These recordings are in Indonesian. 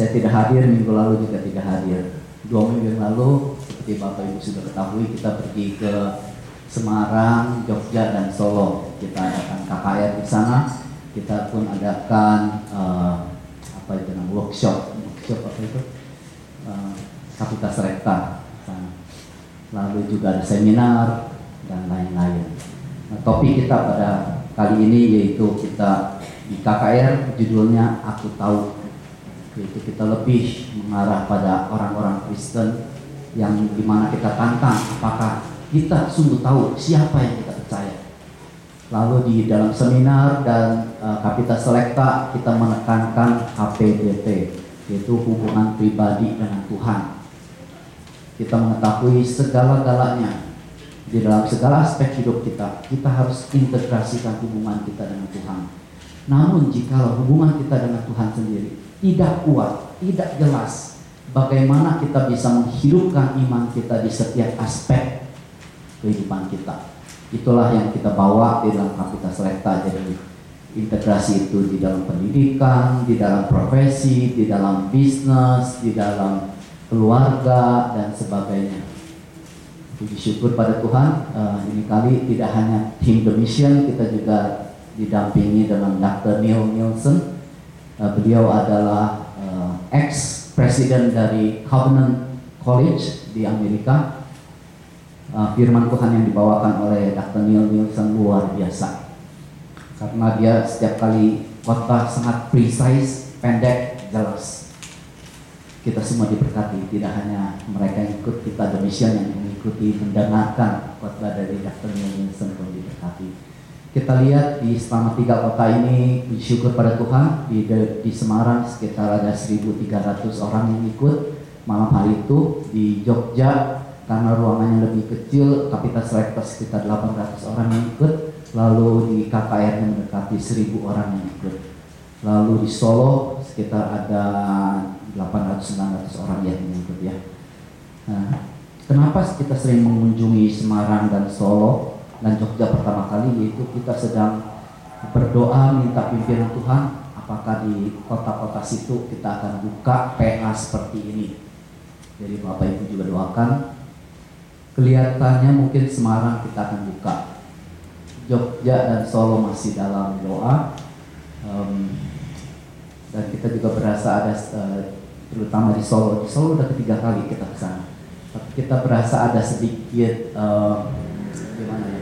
saya tidak hadir minggu lalu juga tidak hadir. Dua minggu yang lalu seperti Bapak Ibu sudah ketahui kita pergi ke Semarang, Jogja dan Solo. Kita adakan KKR di sana. Kita pun adakan uh, apa itu namanya workshop, workshop apa itu? Uh, Kapitas Rekta. Lalu juga ada seminar dan lain-lain. Nah, topik kita pada kali ini yaitu kita di KKR judulnya Aku Tahu yaitu kita lebih mengarah pada orang-orang Kristen yang di mana kita tantang apakah kita sungguh tahu siapa yang kita percaya. Lalu di dalam seminar dan uh, Kapita Selekta kita menekankan HPDT yaitu hubungan pribadi dengan Tuhan. Kita mengetahui segala-galanya di dalam segala aspek hidup kita, kita harus integrasikan hubungan kita dengan Tuhan. Namun jika hubungan kita dengan Tuhan sendiri tidak kuat, tidak jelas, bagaimana kita bisa menghidupkan iman kita di setiap aspek kehidupan kita. Itulah yang kita bawa di dalam Kapitas Rekta. Jadi integrasi itu di dalam pendidikan, di dalam profesi, di dalam bisnis, di dalam keluarga dan sebagainya. Puji syukur pada Tuhan, uh, ini kali tidak hanya tim the mission, kita juga didampingi dengan Dr. Neil Nielsen. Uh, beliau adalah uh, ex presiden dari Covenant College di Amerika. Uh, firman Tuhan yang dibawakan oleh Dr. Neil Nielsen luar biasa. Karena dia setiap kali khotbah sangat precise, pendek, jelas. Kita semua diberkati, tidak hanya mereka yang ikut kita demikian yang mengikuti mendengarkan khotbah dari Dr. Neil Nielsen pun diberkati. Kita lihat di selama tiga kota ini bersyukur pada Tuhan di, di Semarang sekitar ada 1.300 orang yang ikut. Malam hari itu di Jogja karena ruangannya lebih kecil kapasitas rektor sekitar 800 orang yang ikut. Lalu di KKR mendekati 1.000 orang yang ikut. Lalu di Solo sekitar ada 800-900 orang yang ikut ya. Nah, kenapa kita sering mengunjungi Semarang dan Solo dan Jogja pertama kali yaitu kita sedang berdoa minta pimpinan Tuhan apakah di kota-kota situ kita akan buka PA seperti ini. Jadi Bapak Ibu juga doakan kelihatannya mungkin Semarang kita akan buka. Jogja dan Solo masih dalam doa. Um, dan kita juga berasa ada uh, terutama di Solo. Di Solo udah ketiga kali kita ke sana. Tapi kita berasa ada sedikit uh, gimana ya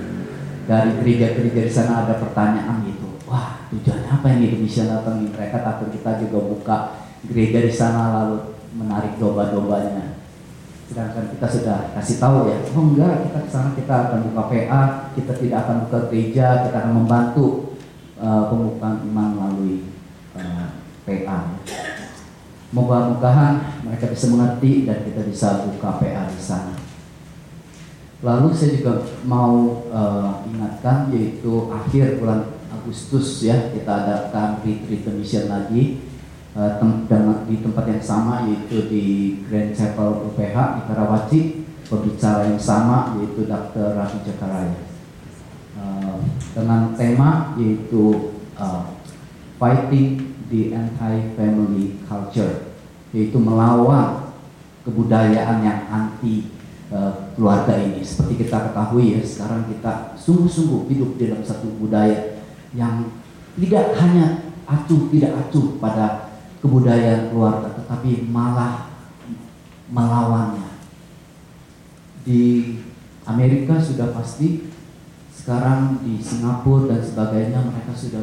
dari gereja-gereja di sana ada pertanyaan gitu. Wah tujuannya apa yang Indonesia datang mereka takut kita juga buka gereja di sana lalu menarik domba-dombanya. Sedangkan kita sudah kasih tahu ya oh enggak kita ke sana kita akan buka PA kita tidak akan buka gereja kita akan membantu uh, pembukaan iman melalui uh, PA Moga-mogahan mereka bisa mengerti dan kita bisa buka PA di sana. Lalu saya juga mau uh, ingatkan yaitu akhir bulan Agustus ya kita adakan retreat mission lagi uh, di tempat yang sama yaitu di Grand Chapel UPH di Karawaci pembicara yang sama yaitu Dr. Rafi Jakaraya uh, dengan tema yaitu uh, fighting the anti-family culture yaitu melawan kebudayaan yang anti Eh, keluarga ini. Seperti kita ketahui ya, sekarang kita sungguh-sungguh hidup dalam satu budaya yang tidak hanya acuh, tidak acuh pada kebudayaan keluarga, tetapi malah melawannya. Di Amerika sudah pasti, sekarang di Singapura dan sebagainya mereka sudah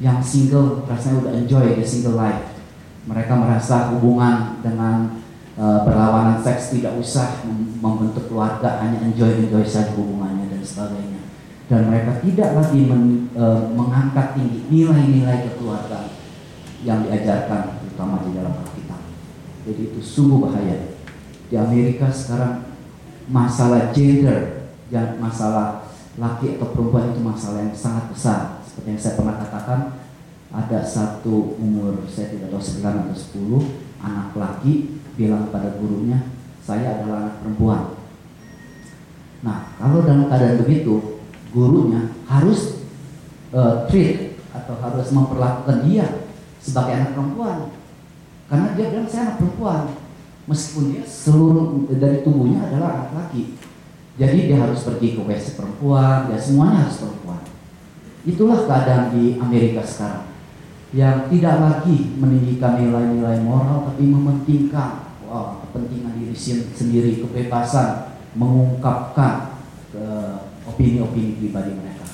yang single rasanya udah enjoy the single life. Mereka merasa hubungan dengan Eh, berlawanan seks tidak usah membentuk keluarga hanya enjoy enjoy saja hubungannya dan sebagainya. Dan mereka tidak lagi men, e, mengangkat tinggi nilai-nilai kekeluargaan yang diajarkan terutama di dalam Alkitab. Jadi itu sungguh bahaya. Di Amerika sekarang masalah gender dan masalah laki atau perempuan itu masalah yang sangat besar. Seperti yang saya pernah katakan ada satu umur saya tidak tahu 9 atau 10 anak laki bilang pada gurunya, saya adalah anak perempuan. Nah, kalau dalam keadaan begitu, gurunya harus uh, treat atau harus memperlakukan dia sebagai anak perempuan. Karena dia bilang saya anak perempuan. Meskipun dia seluruh dari tubuhnya adalah anak laki. Jadi dia harus pergi ke WC perempuan, ya semuanya harus perempuan. Itulah keadaan di Amerika sekarang. Yang tidak lagi meninggikan nilai-nilai moral, tapi mementingkan wow, kepentingan diri sendiri, kebebasan, mengungkapkan opini-opini pribadi mereka.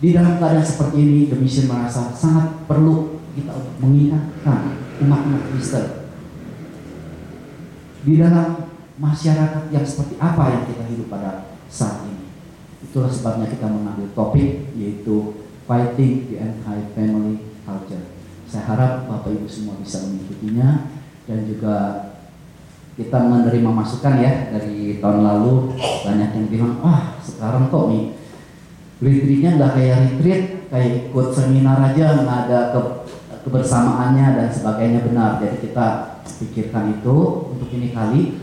Di dalam keadaan seperti ini, The Mission merasa sangat perlu kita untuk mengingatkan umat-umat Kristen di dalam masyarakat yang seperti apa yang kita hidup pada saat ini. Itulah sebabnya kita mengambil topik yaitu fighting the anti-family culture. Saya harap Bapak Ibu semua bisa mengikutinya dan juga kita menerima masukan ya dari tahun lalu. Banyak yang bilang ah sekarang kok nih retreatnya nggak kayak retreat kayak ikut seminar aja nggak ada ke, kebersamaannya dan sebagainya. Benar. Jadi kita pikirkan itu. Untuk ini kali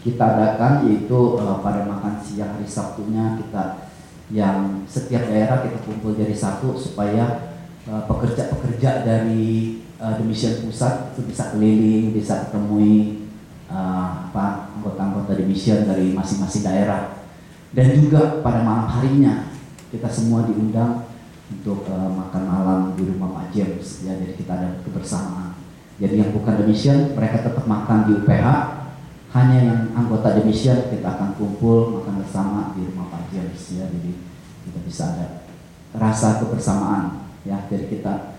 kita adakan yaitu uh, pada makan siang hari Sabtunya kita yang setiap daerah kita kumpul jadi satu supaya pekerja-pekerja uh, dari uh, Mission Pusat itu bisa keliling, bisa ketemui uh, apa anggota-anggota Mission dari masing-masing daerah dan juga pada malam harinya kita semua diundang untuk uh, makan malam di rumah Pak James ya jadi kita ada kebersamaan jadi yang bukan demikian mereka tetap makan di UPH. Hanya yang anggota demikian kita akan kumpul makan bersama di rumah Pak James ya. Jadi kita bisa ada rasa kebersamaan ya. Jadi kita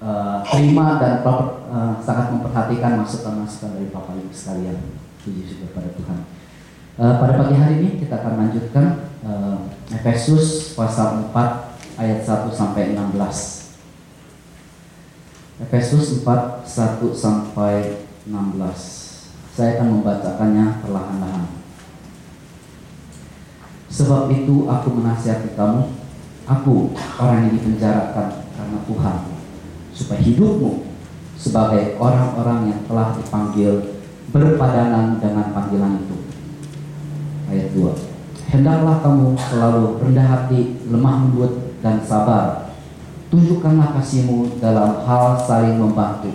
uh, terima dan uh, sangat memperhatikan masukan-masukan dari Bapak Ibu sekalian. Puji syukur pada Tuhan. Uh, pada pagi hari ini kita akan lanjutkan uh, Efesus pasal 4 ayat 1 sampai 16. Efesus 4 1 sampai 16. Saya akan membacakannya perlahan-lahan. Sebab itu aku menasihati kamu, aku orang yang dipenjarakan karena Tuhan, supaya hidupmu sebagai orang-orang yang telah dipanggil berpadanan dengan panggilan itu. Ayat 2. Hendaklah kamu selalu rendah hati, lemah lembut, dan sabar Tunjukkanlah kasihmu dalam hal saling membantu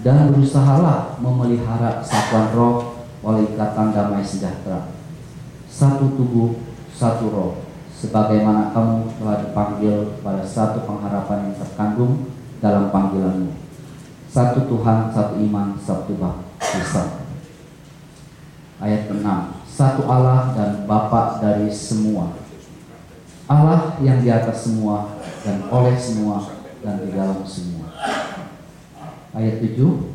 dan berusahalah memelihara kesatuan roh oleh ikatan damai sejahtera. Satu tubuh, satu roh, sebagaimana kamu telah dipanggil pada satu pengharapan yang terkandung dalam panggilanmu. Satu Tuhan, satu iman, satu baptisan. Ayat 6. Satu Allah dan Bapa dari semua. Allah yang di atas semua dan oleh semua dan di dalam semua. Ayat 7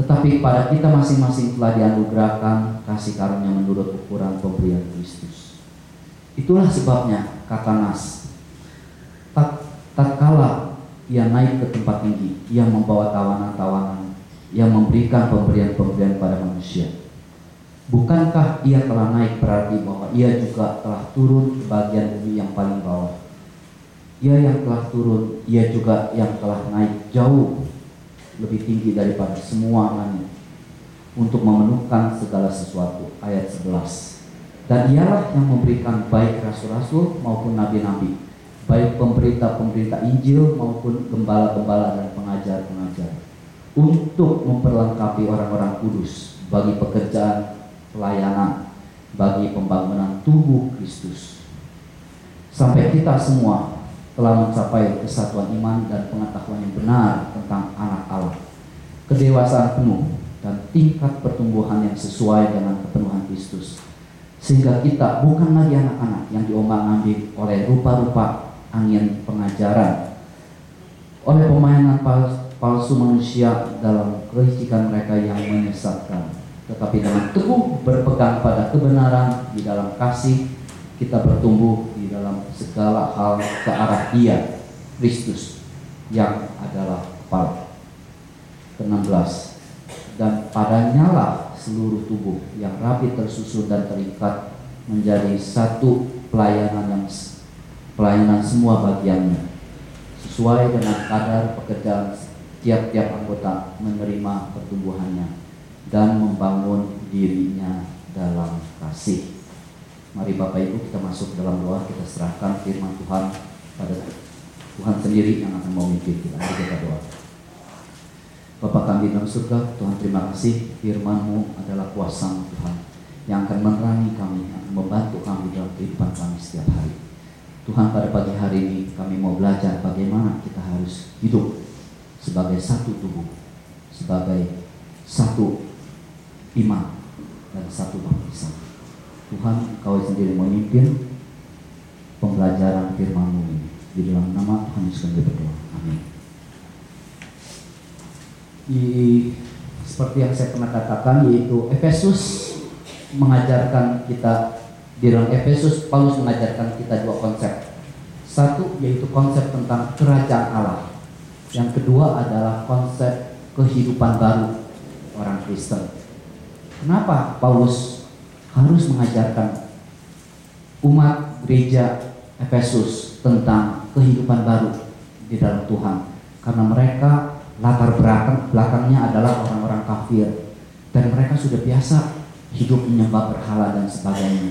Tetapi pada kita masing-masing telah dianugerahkan kasih karunia menurut ukuran pemberian Kristus. Itulah sebabnya kata Nas tak tatkala ia naik ke tempat tinggi, ia membawa tawanan-tawanan, yang memberikan pemberian-pemberian pada manusia. Bukankah ia telah naik berarti bahwa ia juga telah turun ke bagian bumi yang paling bawah? Ia yang telah turun, ia juga yang telah naik jauh lebih tinggi daripada semua langit untuk memenuhkan segala sesuatu. Ayat 11. Dan ialah yang memberikan baik rasul-rasul maupun nabi-nabi, baik pemberita-pemberita Injil maupun gembala-gembala dan pengajar-pengajar, untuk memperlengkapi orang-orang kudus bagi pekerjaan pelayanan, bagi pembangunan tubuh Kristus. Sampai kita semua telah mencapai kesatuan iman dan pengetahuan yang benar tentang anak Allah, kedewasaan penuh dan tingkat pertumbuhan yang sesuai dengan kepenuhan Kristus. Sehingga kita bukan lagi anak-anak yang diombang-ambing oleh rupa-rupa angin pengajaran, oleh pemainan palsu manusia dalam kelicikan mereka yang menyesatkan, tetapi dengan teguh berpegang pada kebenaran di dalam kasih kita bertumbuh di dalam segala hal ke arah Dia, Kristus yang adalah kepala. Ke-16 dan padanya lah seluruh tubuh yang rapi tersusun dan terikat menjadi satu pelayanan yang pelayanan semua bagiannya sesuai dengan kadar pekerjaan tiap-tiap anggota menerima pertumbuhannya dan membangun dirinya dalam kasih. Mari Bapak Ibu kita masuk dalam doa, kita serahkan firman Tuhan pada Tuhan sendiri yang akan memimpin kita. Mari kita doa. Bapa kami dalam surga, Tuhan terima kasih firman-Mu adalah kuasa Tuhan yang akan menerangi kami, yang membantu kami dalam kehidupan kami setiap hari. Tuhan pada pagi hari ini kami mau belajar bagaimana kita harus hidup sebagai satu tubuh, sebagai satu iman dan satu bangsa. Tuhan Kau sendiri memimpin pembelajaran firman-Mu ini. Di dalam nama Tuhan Yesus kami berdoa. Amin di seperti yang saya pernah katakan yaitu Efesus mengajarkan kita di dalam Efesus Paulus mengajarkan kita dua konsep. Satu yaitu konsep tentang kerajaan Allah. Yang kedua adalah konsep kehidupan baru orang Kristen. Kenapa Paulus harus mengajarkan umat gereja Efesus tentang kehidupan baru di dalam Tuhan? Karena mereka latar belakang belakangnya adalah orang-orang kafir dan mereka sudah biasa hidup menyembah berhala dan sebagainya.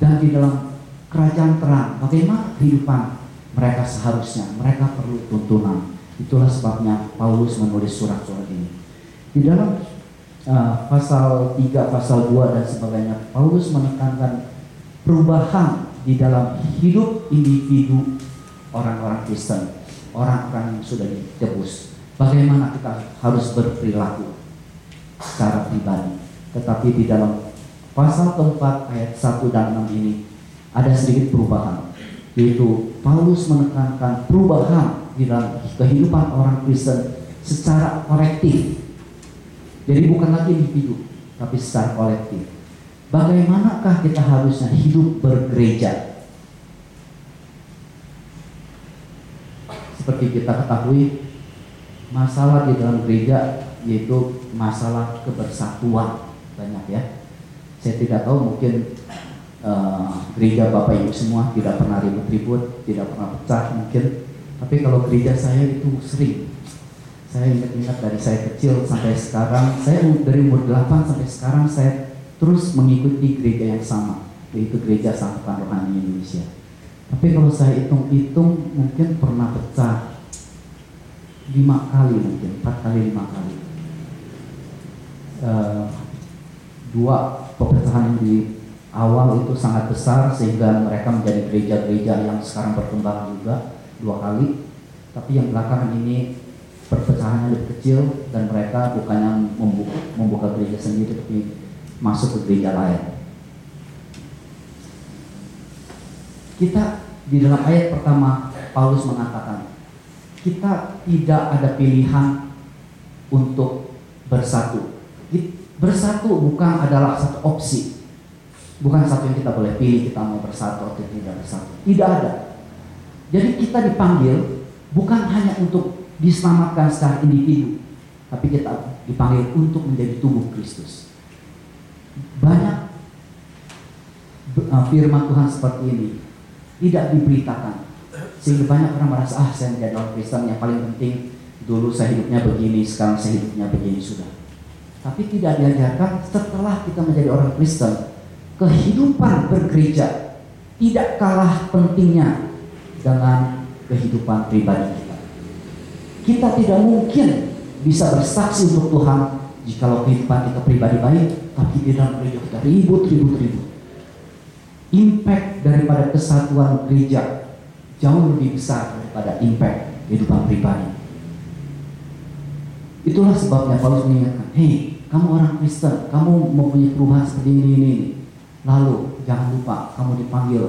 Dan di dalam kerajaan terang, bagaimana kehidupan mereka seharusnya? Mereka perlu tuntunan. Itulah sebabnya Paulus menulis surat-surat ini. Di dalam uh, pasal 3, pasal 2 dan sebagainya, Paulus menekankan perubahan di dalam hidup individu orang-orang Kristen, orang-orang yang sudah ditebus bagaimana kita harus berperilaku secara pribadi. Tetapi di dalam pasal keempat ayat 1 dan 6 ini ada sedikit perubahan. Yaitu Paulus menekankan perubahan di dalam kehidupan orang Kristen secara kolektif. Jadi bukan lagi individu, tapi secara kolektif. Bagaimanakah kita harusnya hidup bergereja? Seperti kita ketahui, masalah di dalam gereja yaitu masalah kebersatuan banyak ya. Saya tidak tahu mungkin uh, gereja Bapak Ibu semua tidak pernah ribut-ribut, tidak pernah pecah mungkin. Tapi kalau gereja saya itu sering. Saya ingat-ingat dari saya kecil sampai sekarang, saya dari umur 8 sampai sekarang saya terus mengikuti gereja yang sama, yaitu gereja Sangkutan Rohani Indonesia. Tapi kalau saya hitung-hitung mungkin pernah pecah lima kali mungkin empat kali lima kali. Uh, dua pepecahan di awal itu sangat besar sehingga mereka menjadi gereja-gereja yang sekarang berkembang juga dua kali. Tapi yang belakangan ini perpecahannya lebih kecil dan mereka bukannya membuka, membuka gereja sendiri tapi masuk ke gereja lain. Kita di dalam ayat pertama Paulus mengatakan kita tidak ada pilihan untuk bersatu. Bersatu bukan adalah satu opsi. Bukan satu yang kita boleh pilih kita mau bersatu atau tidak bersatu. Tidak ada. Jadi kita dipanggil bukan hanya untuk diselamatkan secara individu, tapi kita dipanggil untuk menjadi tubuh Kristus. Banyak uh, firman Tuhan seperti ini tidak diberitakan sehingga banyak orang merasa, ah saya menjadi orang Kristen yang paling penting dulu saya hidupnya begini, sekarang saya hidupnya begini sudah. Tapi tidak diajarkan setelah kita menjadi orang Kristen, kehidupan bergereja tidak kalah pentingnya dengan kehidupan pribadi kita. Kita tidak mungkin bisa bersaksi untuk Tuhan jikalau kehidupan kita pribadi baik, tapi di dalam gereja kita ribut, ribut, ribut. Impact daripada kesatuan gereja jauh lebih besar daripada impact kehidupan pribadi. Itulah sebabnya Paulus mengingatkan, hei kamu orang Kristen, kamu mempunyai perubahan seperti ini, ini, ini. Lalu jangan lupa kamu dipanggil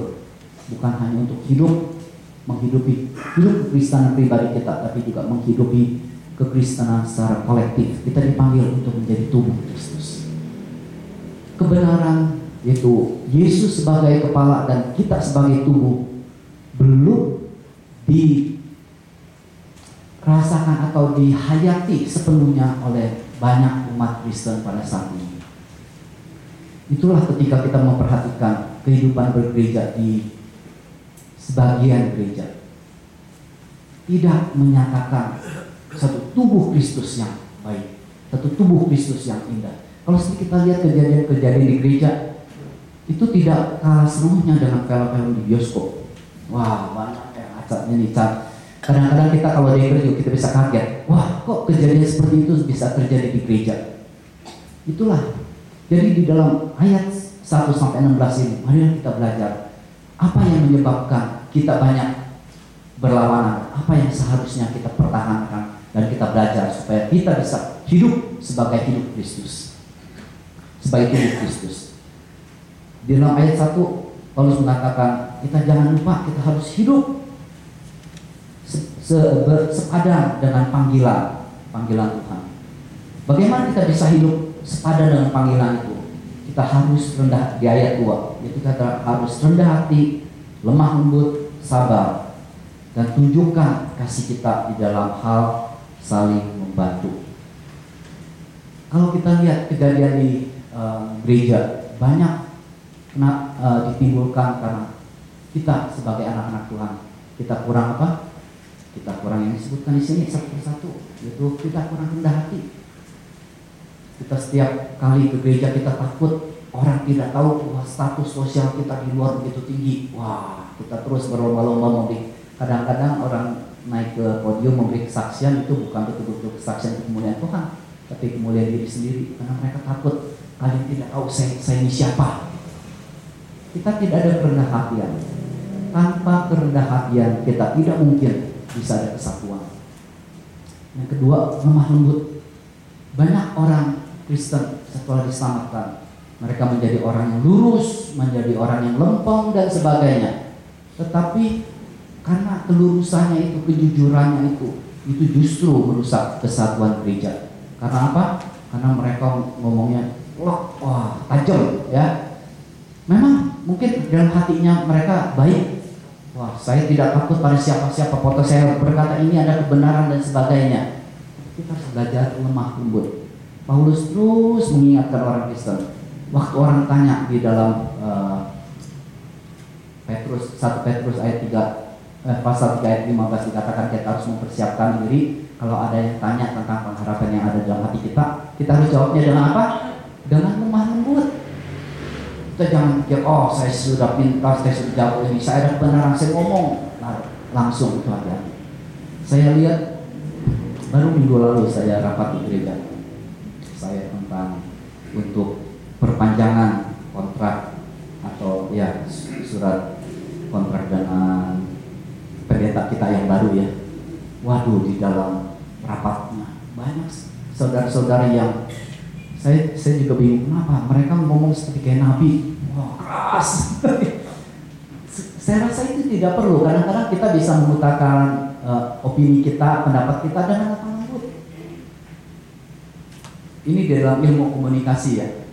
bukan hanya untuk hidup menghidupi hidup kekristenan pribadi kita, tapi juga menghidupi kekristenan secara kolektif. Kita dipanggil untuk menjadi tubuh Kristus. Kebenaran yaitu Yesus sebagai kepala dan kita sebagai tubuh belum dirasakan atau dihayati sepenuhnya oleh banyak umat Kristen pada saat ini. Itulah ketika kita memperhatikan kehidupan bergereja di sebagian gereja. Tidak menyatakan satu tubuh Kristus yang baik, satu tubuh Kristus yang indah. Kalau kita lihat kejadian-kejadian di gereja, itu tidak kalah seluruhnya dengan film-film di bioskop Wah banyak yang acatnya nih Kadang-kadang kita kalau dengar juga kita bisa kaget. Wah, kok kejadian seperti itu bisa terjadi di gereja? Itulah. Jadi di dalam ayat 1 sampai 16 ini, mari kita belajar apa yang menyebabkan kita banyak berlawanan, apa yang seharusnya kita pertahankan dan kita belajar supaya kita bisa hidup sebagai hidup Kristus. Sebagai hidup Kristus. Di dalam ayat 1 Paulus mengatakan kita jangan lupa kita harus hidup sepadan dengan panggilan panggilan Tuhan. Bagaimana kita bisa hidup sepadan dengan panggilan itu? Kita harus rendah di ayat 2, yaitu kita harus rendah hati, lemah lembut, sabar, dan tunjukkan kasih kita di dalam hal saling membantu. Kalau kita lihat kejadian di uh, gereja, banyak kena, uh, ditimbulkan karena kita sebagai anak-anak Tuhan. Kita kurang apa? kita kurang yang disebutkan di sini satu persatu yaitu kita kurang rendah hati. Kita setiap kali ke gereja kita takut orang tidak tahu bahwa status sosial kita di luar begitu tinggi. Wah kita terus berlomba-lomba memberi. Kadang-kadang orang naik ke podium memberi kesaksian itu bukan betul-betul kesaksian kemuliaan Tuhan tapi kemuliaan diri sendiri. Karena mereka takut. Kalian tidak tahu saya, saya ini siapa kita tidak ada kerendah hatian tanpa kerendah hatian kita tidak mungkin bisa ada kesatuan. Yang kedua, lemah lembut. Banyak orang Kristen setelah diselamatkan, mereka menjadi orang yang lurus, menjadi orang yang lempeng dan sebagainya. Tetapi karena kelurusannya itu, kejujurannya itu, itu justru merusak kesatuan gereja. Karena apa? Karena mereka ngomongnya, wah, tajam ya. Memang mungkin dalam hatinya mereka baik, Wah, saya tidak takut pada siapa-siapa. Foto saya berkata ini ada kebenaran dan sebagainya. Kita harus belajar lemah lembut. Paulus terus mengingatkan orang Kristen. Waktu orang tanya di dalam uh, Petrus 1 Petrus ayat 3 eh, pasal 3 ayat 15 dikatakan kita harus mempersiapkan diri kalau ada yang tanya tentang pengharapan yang ada dalam hati kita, kita harus jawabnya dengan apa? Dengan lemah lembut. Kita jangan pikir, oh saya sudah pintar, saya sudah jago ini, saya ada kebenaran, saya ngomong. Nah, langsung itu hati-hati. Saya lihat, baru minggu lalu saya rapat di gereja. Saya tentang untuk perpanjangan kontrak atau ya surat kontrak dengan pendeta kita yang baru ya. Waduh di dalam rapatnya banyak saudara-saudara yang saya saya juga bingung kenapa? Mereka ngomong seperti kayak nabi. Wah keras. Saya rasa itu tidak perlu. Kadang-kadang kita bisa mengutarakan uh, opini kita pendapat kita dengan lemah lembut. Ini dalam ilmu komunikasi ya.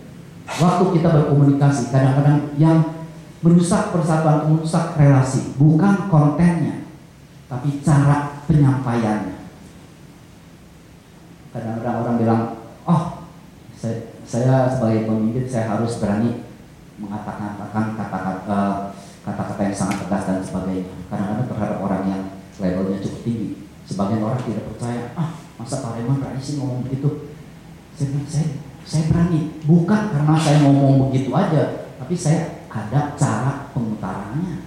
Waktu kita berkomunikasi kadang-kadang yang merusak persatuan merusak relasi bukan kontennya tapi cara penyampaiannya. Kadang-kadang orang bilang oh saya, saya sebagai pemimpin saya harus berani mengatakan kata-kata eh, kata-kata yang sangat tegas dan sebagainya. Kadang-kadang terhadap orang yang levelnya cukup tinggi. Sebagian orang tidak percaya, ah masa Pak Raymond berani sih ngomong begitu? Saya saya, saya berani. Bukan karena saya ngomong begitu aja, tapi saya ada cara pemutarannya.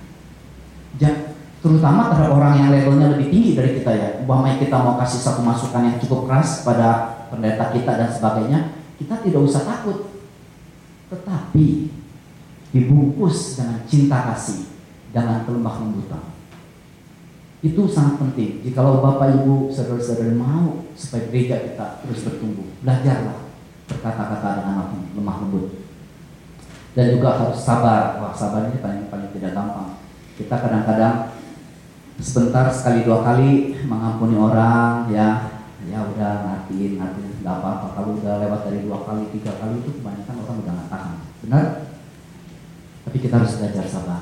Jangan, terutama terhadap orang yang levelnya lebih tinggi dari kita ya. Umpamanya kita mau kasih satu masukan yang cukup keras pada pendeta kita dan sebagainya, kita tidak usah takut. Tetapi dibungkus dengan cinta kasih, dengan kelemah lembutan. Itu sangat penting. Jikalau Bapak Ibu saudara-saudara mau supaya gereja kita terus bertumbuh, belajarlah berkata-kata dengan lemah lembut. Dan juga harus sabar. Wah, sabar ini paling paling tidak gampang. Kita kadang-kadang sebentar sekali dua kali mengampuni orang ya ya udah ngertiin ngertiin nggak apa-apa. Kalau udah lewat dari dua kali tiga kali itu kebanyakan orang udah nggak tahan. Benar? Tapi kita harus belajar sabar.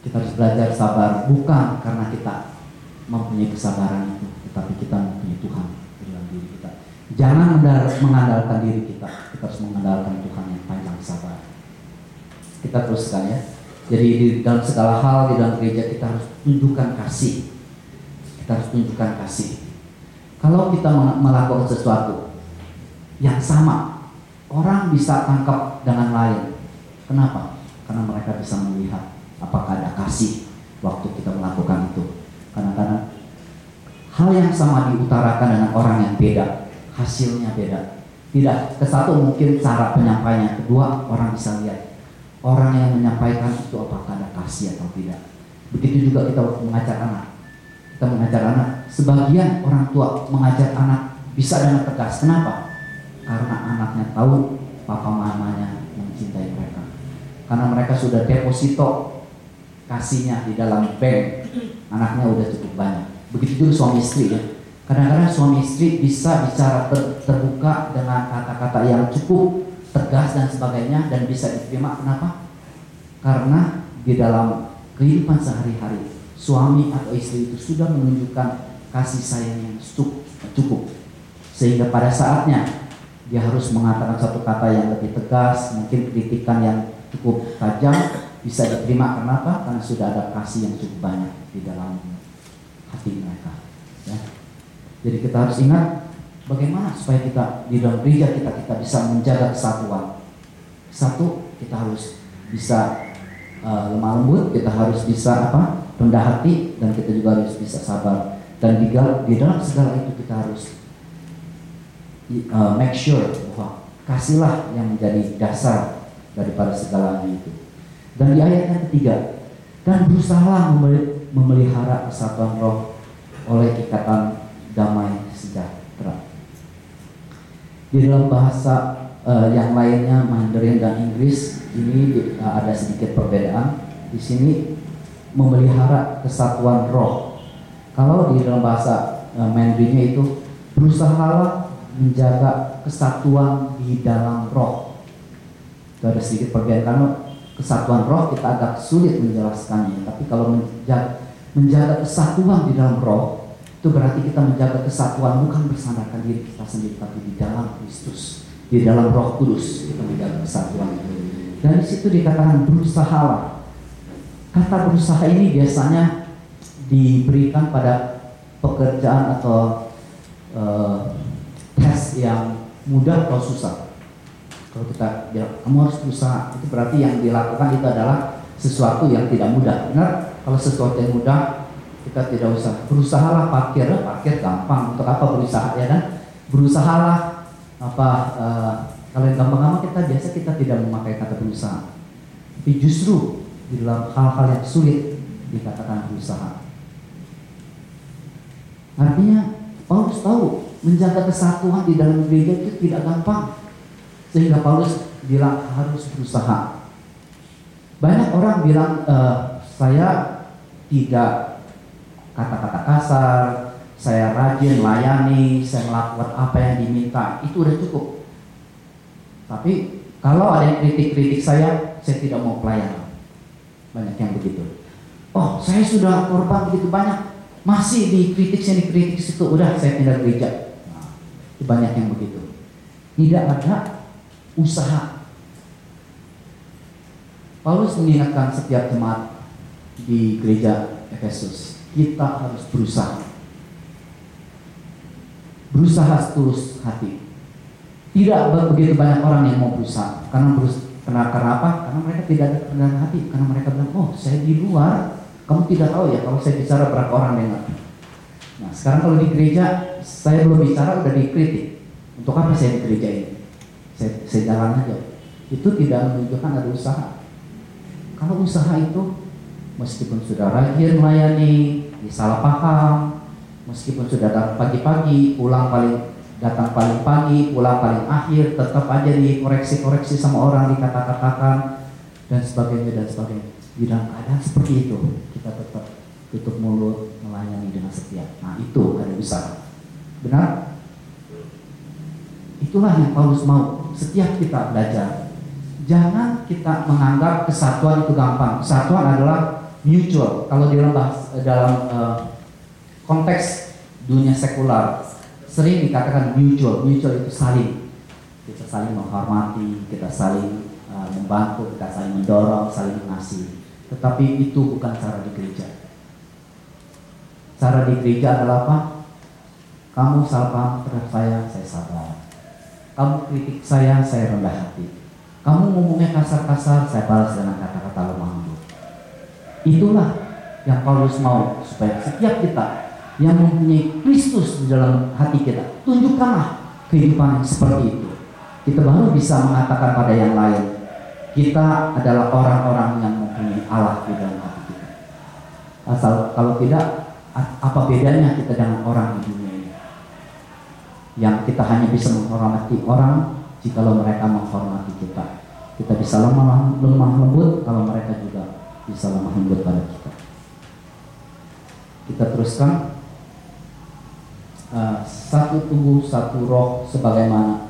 Kita harus belajar sabar bukan karena kita mempunyai kesabaran itu tetapi kita mempunyai Tuhan dalam diri kita. Jangan mengandalkan diri kita. Kita harus mengandalkan Tuhan yang panjang sabar. Kita teruskan ya. Jadi di dalam segala hal di dalam gereja kita harus tunjukkan kasih. Kita harus tunjukkan kasih kalau kita melakukan sesuatu yang sama, orang bisa tangkap dengan lain. Kenapa? Karena mereka bisa melihat apakah ada kasih waktu kita melakukan itu. Kadang-kadang hal yang sama diutarakan dengan orang yang beda, hasilnya beda. Tidak, ke satu mungkin cara penyampaiannya, kedua orang bisa lihat orang yang menyampaikan itu apakah ada kasih atau tidak. Begitu juga kita mengajar anak. Kita mengajar anak, sebagian orang tua mengajar anak bisa dengan tegas. Kenapa? Karena anaknya tahu papa mamanya mencintai mereka. Karena mereka sudah deposito kasihnya di dalam bank, anaknya udah cukup banyak. Begitu juga suami istri ya. Kadang-kadang suami istri bisa bicara ter terbuka dengan kata-kata yang cukup tegas dan sebagainya dan bisa diterima. Kenapa? Karena di dalam kehidupan sehari-hari suami atau istri itu sudah menunjukkan kasih sayang yang cukup sehingga pada saatnya dia harus mengatakan satu kata yang lebih tegas, mungkin kritikan yang cukup tajam bisa diterima kenapa? Karena sudah ada kasih yang cukup banyak di dalam hati mereka. Ya. Jadi kita harus ingat bagaimana supaya kita di dalam gereja kita kita bisa menjaga kesatuan. Satu, kita harus bisa uh, lemah lembut, kita harus bisa apa? rendah hati dan kita juga harus bisa sabar. Dan di, dalam segala itu kita harus uh, make sure bahwa kasihlah yang menjadi dasar daripada segalanya itu. Dan di ayat yang ketiga, dan berusaha memelihara kesatuan roh oleh ikatan damai sejahtera. Di dalam bahasa uh, yang lainnya Mandarin dan Inggris ini uh, ada sedikit perbedaan. Di sini memelihara kesatuan roh. Kalau di dalam bahasa uh, Mandarinnya itu berusaha menjaga kesatuan di dalam roh. Itu ada sedikit perbedaan karena kesatuan roh kita agak sulit menjelaskannya. Tapi kalau menjaga, menjaga kesatuan di dalam roh itu berarti kita menjaga kesatuan bukan bersandarkan diri kita sendiri tapi di dalam Kristus, di dalam Roh Kudus kita menjaga kesatuan itu. Dan di situ dikatakan berusaha. Kata berusaha ini biasanya diberikan pada pekerjaan atau uh, tes yang mudah atau susah. Kalau kita bilang kamu harus berusaha, itu berarti yang dilakukan itu adalah sesuatu yang tidak mudah. Benar? Kalau sesuatu yang mudah kita tidak usah. Berusahalah parkir parkir gampang. Untuk apa berusaha ya kan? Berusahalah. Apa uh, kalau yang gampang-gampang kita biasa kita tidak memakai kata berusaha. Tapi justru di dalam hal-hal yang sulit dikatakan berusaha artinya Paulus tahu menjaga kesatuan di dalam gereja itu tidak gampang sehingga Paulus bilang harus berusaha banyak orang bilang e, saya tidak kata-kata kasar, saya rajin layani, saya melakukan apa yang diminta, itu udah cukup. Tapi kalau ada yang kritik-kritik saya, saya tidak mau pelayanan. Banyak yang begitu. Oh, saya sudah korban begitu banyak, masih dikritik saya dikritik situ, udah saya pindah gereja. Nah, banyak yang begitu. Tidak ada usaha. Paulus mengingatkan setiap jemaat di gereja Efesus kita harus berusaha. Berusaha setulus hati. Tidak begitu banyak orang yang mau berusaha karena berus karena, karena apa? Karena mereka tidak ada hati. Karena mereka bilang, oh saya di luar, kamu tidak tahu ya kalau saya bicara berapa orang dengar. Nah sekarang kalau di gereja saya belum bicara udah dikritik. Untuk apa saya di gereja ini? Saya, saya jalan aja. Itu tidak menunjukkan ada usaha. Kalau usaha itu meskipun sudah rajin melayani, salah paham, meskipun sudah datang pagi-pagi, pulang paling datang paling pagi, pulang paling akhir, tetap aja dikoreksi-koreksi sama orang, dikata-katakan dan sebagainya dan sebagainya. Dalam keadaan seperti itu, kita tetap tutup mulut, melayani dengan setia. Nah itu ada usaha. Benar? Itulah yang Paulus mau. Setiap kita belajar, jangan kita menganggap kesatuan itu gampang. Kesatuan adalah mutual. Kalau di dalam dalam uh, konteks dunia sekular sering dikatakan mutual. Mutual itu saling. Kita saling menghormati, kita saling uh, membantu, kita saling mendorong, saling mengasihi. Tetapi itu bukan cara di gereja. Cara di gereja adalah apa? Kamu salah terhadap saya, saya sabar. Kamu kritik saya, saya rendah hati. Kamu ngomongnya kasar-kasar, saya balas dengan kata-kata lemah Itulah yang Paulus mau supaya setiap kita yang mempunyai Kristus di dalam hati kita tunjukkanlah kehidupan seperti itu kita baru bisa mengatakan pada yang lain kita adalah orang-orang yang mempunyai Allah di dalam hati kita asal kalau tidak apa bedanya kita dengan orang di dunia ini? Yang kita hanya bisa menghormati orang jikalau mereka menghormati kita. Kita bisa lemah lemah lembut kalau mereka juga bisa lemah lembut pada kita. Kita teruskan. Uh, satu tubuh satu roh sebagaimana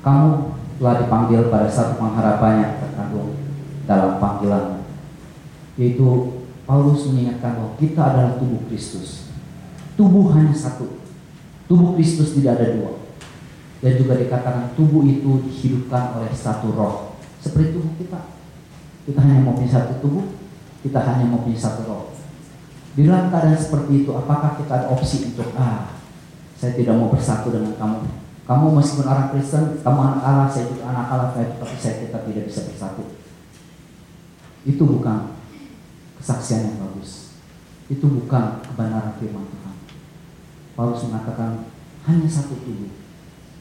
kamu telah dipanggil pada satu pengharapan yang terkandung dalam panggilan yaitu Paulus mengingatkan bahwa kita adalah tubuh Kristus. Tubuh hanya satu. Tubuh Kristus tidak ada dua. Dan juga dikatakan tubuh itu dihidupkan oleh satu roh seperti tubuh kita. Kita hanya mau punya satu tubuh, kita hanya mau punya satu roh. Di dalam keadaan seperti itu, apakah kita ada opsi untuk ah, saya tidak mau bersatu dengan kamu. Kamu meskipun orang Kristen, kamu anak Allah, saya juga anak Allah, tapi saya kita tidak bisa bersatu. Itu bukan kesaksian yang bagus. Itu bukan kebenaran firman Tuhan. Paulus mengatakan hanya satu tubuh,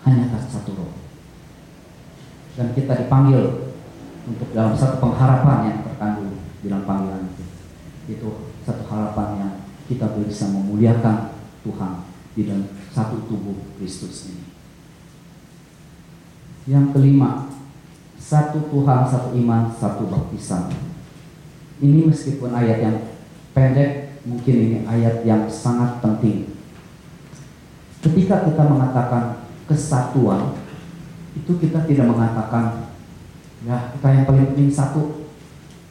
hanya satu roh. Dan kita dipanggil untuk dalam satu pengharapan yang terkandung dalam panggilan itu. Itu satu harapan yang kita bisa memuliakan Tuhan di dalam satu tubuh Kristus ini. Yang kelima, satu Tuhan, satu iman, satu baptisan. Ini meskipun ayat yang pendek, mungkin ini ayat yang sangat penting. Ketika kita mengatakan kesatuan, itu kita tidak mengatakan Ya, kita yang paling penting satu.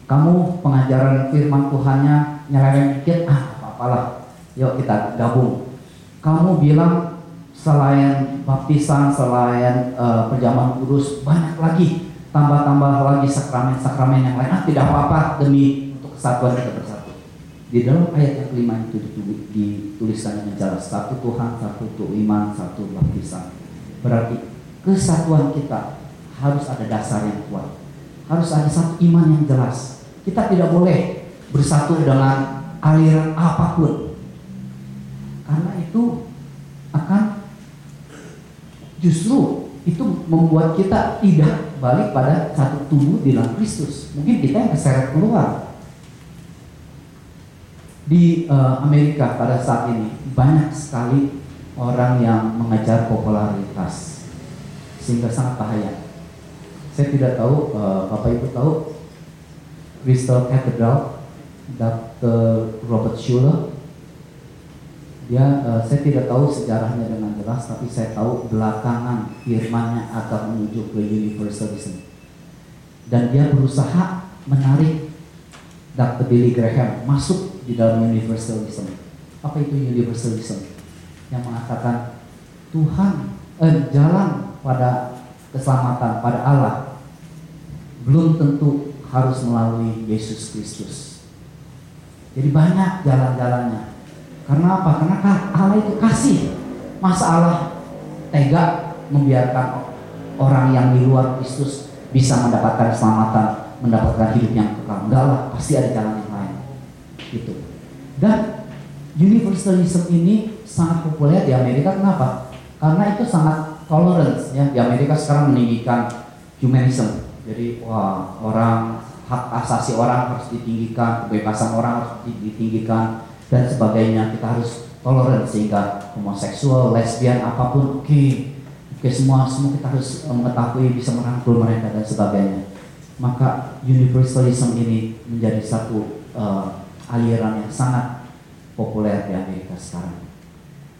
Kamu pengajaran firman Tuhannya nyeleweng dikit, ah apa-apalah. Yuk kita gabung. Kamu bilang selain baptisan, selain uh, perjamuan kudus, banyak lagi tambah-tambah lagi sakramen-sakramen yang lain. Ah, tidak apa-apa demi untuk kesatuan kita bersatu. Di dalam ayat yang kelima itu dituliskan jelas satu Tuhan, satu iman, satu baptisan. Berarti kesatuan kita harus ada dasar yang kuat. Harus ada satu iman yang jelas. Kita tidak boleh bersatu dengan aliran apa pun. Karena itu akan justru itu membuat kita tidak balik pada satu tubuh di dalam Kristus. Mungkin kita yang keseret keluar. Di uh, Amerika pada saat ini banyak sekali orang yang mengejar popularitas sehingga sangat bahaya saya tidak tahu uh, Bapak Ibu tahu Crystal Cathedral Dr. Robert Schuller dia uh, saya tidak tahu sejarahnya dengan jelas tapi saya tahu belakangan firmannya akan menuju ke universalism dan dia berusaha menarik Dr. Billy Graham masuk di dalam universalism apa itu universalism yang mengatakan Tuhan eh, jalan pada keselamatan pada Allah belum tentu harus melalui Yesus Kristus. Jadi banyak jalan-jalannya. Karena apa? Karena Allah itu kasih. Masa Allah tega membiarkan orang yang di luar Kristus bisa mendapatkan keselamatan, mendapatkan hidup yang kekal. Enggak lah, pasti ada jalan yang lain. Gitu. Dan universalism ini sangat populer di Amerika. Kenapa? Karena itu sangat tolerance ya. Di Amerika sekarang meninggikan humanism jadi wah orang hak asasi orang harus ditinggikan, kebebasan orang harus ditinggikan dan sebagainya. Kita harus toleran sehingga homoseksual, lesbian apa pun oke. Okay. Oke okay, semua semua kita harus mengetahui bisa merangkul mereka dan sebagainya. Maka universalism ini menjadi satu uh, aliran yang sangat populer di Amerika sekarang.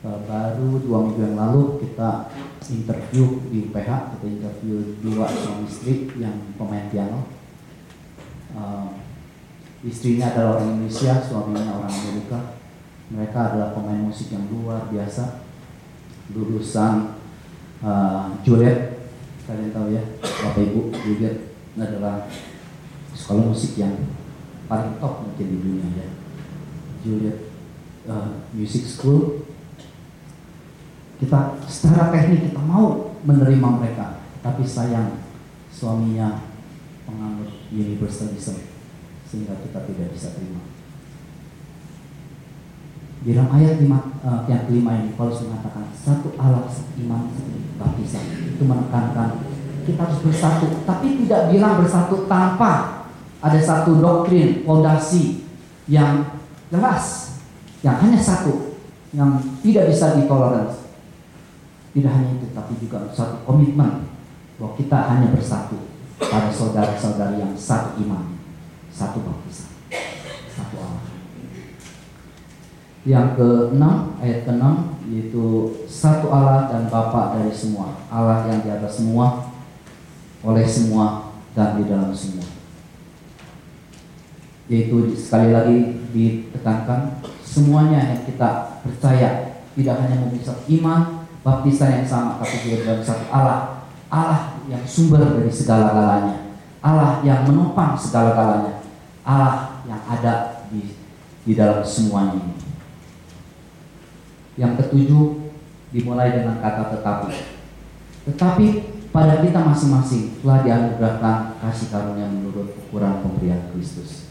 Uh, baru dua minggu yang lalu kita interview di UPH kita interview dua suami istri yang pemain piano uh, istrinya adalah orang Indonesia suaminya orang Amerika. Mereka adalah pemain musik yang luar biasa. Lulusan uh, Juliet. Kalian tahu ya bapak ibu Juliet adalah sekolah musik yang paling top mungkin di dunia ya. Juliet uh, Music School. Kita secara teknik kita mau menerima mereka, tapi sayang suaminya penganut universalism sehingga kita tidak bisa terima. Di dalam ayat lima, uh, yang kelima ini Paulus mengatakan satu Allah iman baptisan itu menekankan kita harus bersatu, tapi tidak bilang bersatu tanpa ada satu doktrin, fondasi yang jelas, yang hanya satu, yang tidak bisa ditoleransi. Tidak hanya itu, tapi juga satu komitmen bahwa kita hanya bersatu pada saudara-saudari yang satu iman, satu baptisan, satu Allah. Yang keenam, ayat keenam yaitu satu Allah dan Bapa dari semua, Allah yang di atas semua, oleh semua dan di dalam semua. Yaitu sekali lagi ditekankan semuanya yang kita percaya tidak hanya memisah iman, baptisan yang sama, tapi juga dalam satu Allah, Allah yang sumber dari segala-galanya, Allah yang menopang segala-galanya, Allah yang ada di di dalam semuanya ini. Yang ketujuh dimulai dengan kata tetapi. Tetapi pada kita masing-masing telah dianugerahkan kasih karunia menurut ukuran pemberian Kristus.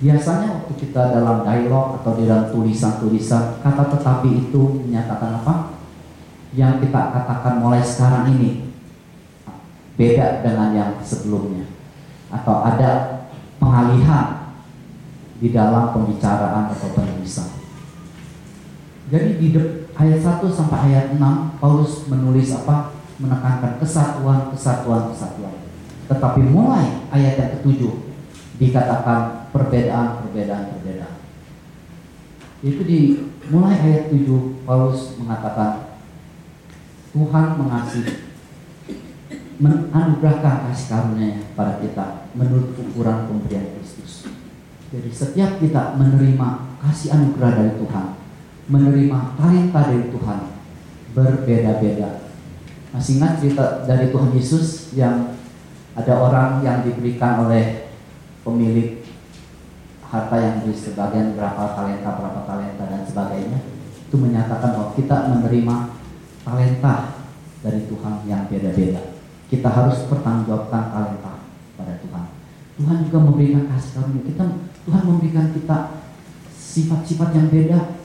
Biasanya waktu kita dalam dialog atau di dalam tulisan-tulisan kata tetapi itu menyatakan apa? Yang kita katakan mulai sekarang ini beda dengan yang sebelumnya atau ada pengalihan di dalam pembicaraan atau penulisan. Jadi di ayat 1 sampai ayat 6 Paulus menulis apa? Menekankan kesatuan, kesatuan, kesatuan. Tetapi mulai ayat yang ketujuh dikatakan perbedaan, perbedaan, perbedaan. Itu di mulai ayat 7 Paulus mengatakan Tuhan mengasihi menganugerahkan kasih karunia pada kita menurut ukuran pemberian Kristus. Jadi setiap kita menerima kasih anugerah dari Tuhan, menerima talenta dari Tuhan berbeda-beda. Masih ingat cerita dari Tuhan Yesus yang ada orang yang diberikan oleh pemilik harta yang beri sebagian berapa talenta, berapa talenta dan sebagainya itu menyatakan bahwa kita menerima talenta dari Tuhan yang beda-beda. Kita harus pertanggungjawabkan talenta pada Tuhan. Tuhan juga memberikan kasih karunia kita. Tuhan memberikan kita sifat-sifat yang beda,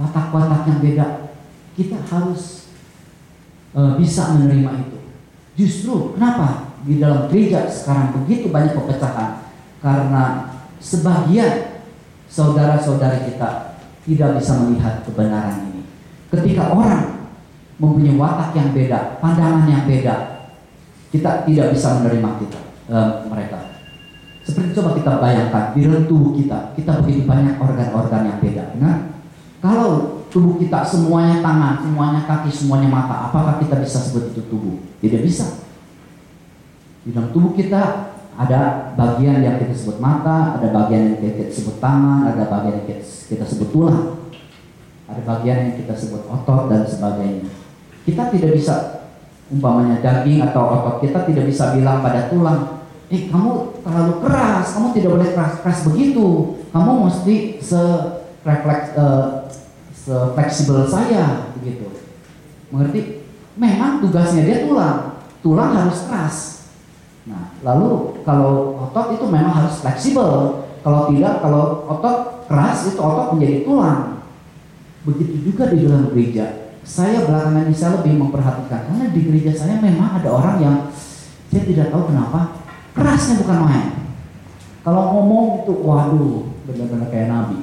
watak-watak yang beda, kita harus e, bisa menerima itu. Justru kenapa di dalam gereja sekarang begitu banyak pepecahan? Karena sebagian saudara-saudari kita tidak bisa melihat kebenaran ini. Ketika orang mempunyai watak yang beda, pandangan yang beda, kita tidak bisa menerima kita e, mereka. Seperti coba kita bayangkan di dalam tubuh kita, kita begitu banyak organ-organ yang beda. Nah, kalau tubuh kita semuanya tangan, semuanya kaki, semuanya mata, apakah kita bisa sebut itu tubuh? Tidak bisa. Di dalam tubuh kita ada bagian yang kita sebut mata, ada bagian yang kita sebut tangan, ada bagian yang kita sebut tulang, ada bagian yang kita sebut otot dan sebagainya. Kita tidak bisa umpamanya daging atau otot kita tidak bisa bilang pada tulang, eh kamu terlalu keras, kamu tidak boleh keras keras begitu, kamu mesti se refleks uh, fleksibel saya begitu. Mengerti? Memang tugasnya dia tulang, tulang harus keras. Nah, lalu kalau otot itu memang harus fleksibel. Kalau tidak, kalau otot keras itu otot menjadi tulang. Begitu juga di dalam gereja. Saya belakangan bisa lebih memperhatikan karena di gereja saya memang ada orang yang saya tidak tahu kenapa kerasnya bukan main. Kalau ngomong itu waduh benar-benar kayak nabi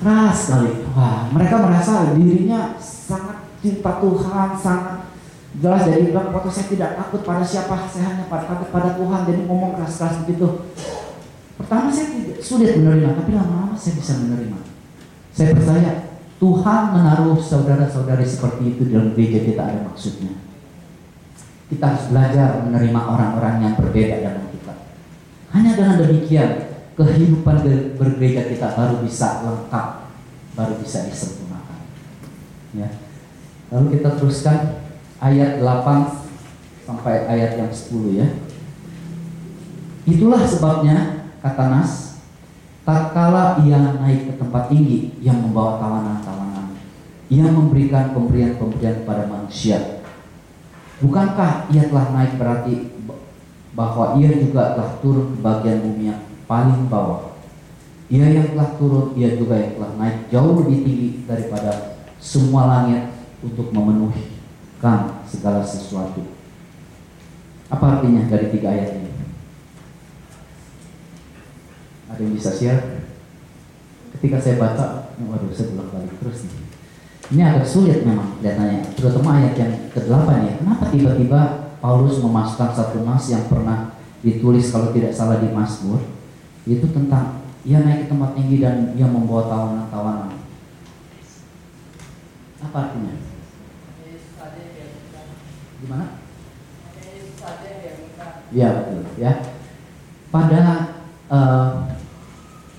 keras sekali. Wah, mereka merasa dirinya sangat cinta Tuhan, sangat jelas dari bilang waktu saya tidak takut pada siapa, saya hanya pada takut pada Tuhan. Jadi ngomong keras-keras begitu. Pertama saya tidak sulit menerima, tapi lama-lama saya bisa menerima. Saya percaya Tuhan menaruh saudara-saudari seperti itu dalam gereja kita ada maksudnya. Kita harus belajar menerima orang-orang yang berbeda dengan kita. Hanya dengan demikian kehidupan bergereja kita baru bisa lengkap, baru bisa disempurnakan. Ya. Lalu kita teruskan ayat 8 sampai ayat yang 10 ya. Itulah sebabnya kata Nas, tatkala ia naik ke tempat tinggi yang membawa tawanan-tawanan, ia memberikan pemberian-pemberian kepada manusia. Bukankah ia telah naik berarti bahwa ia juga telah turun ke bagian bumi yang paling bawah. Ia yang telah turun, ia juga yang telah naik jauh lebih tinggi daripada semua langit untuk memenuhi kan segala sesuatu. Apa artinya dari tiga ayat ini? Ada yang bisa share? Ketika saya baca, waduh saya bolak balik terus nih. Ini agak sulit memang kelihatannya, terutama ayat yang ke-8 ya. Kenapa tiba-tiba Paulus memasukkan satu nas yang pernah ditulis kalau tidak salah di Mazmur itu tentang ia naik ke tempat tinggi dan ia membawa tawanan-tawanan. Apa artinya? Gimana? Ya betul ya. Pada uh,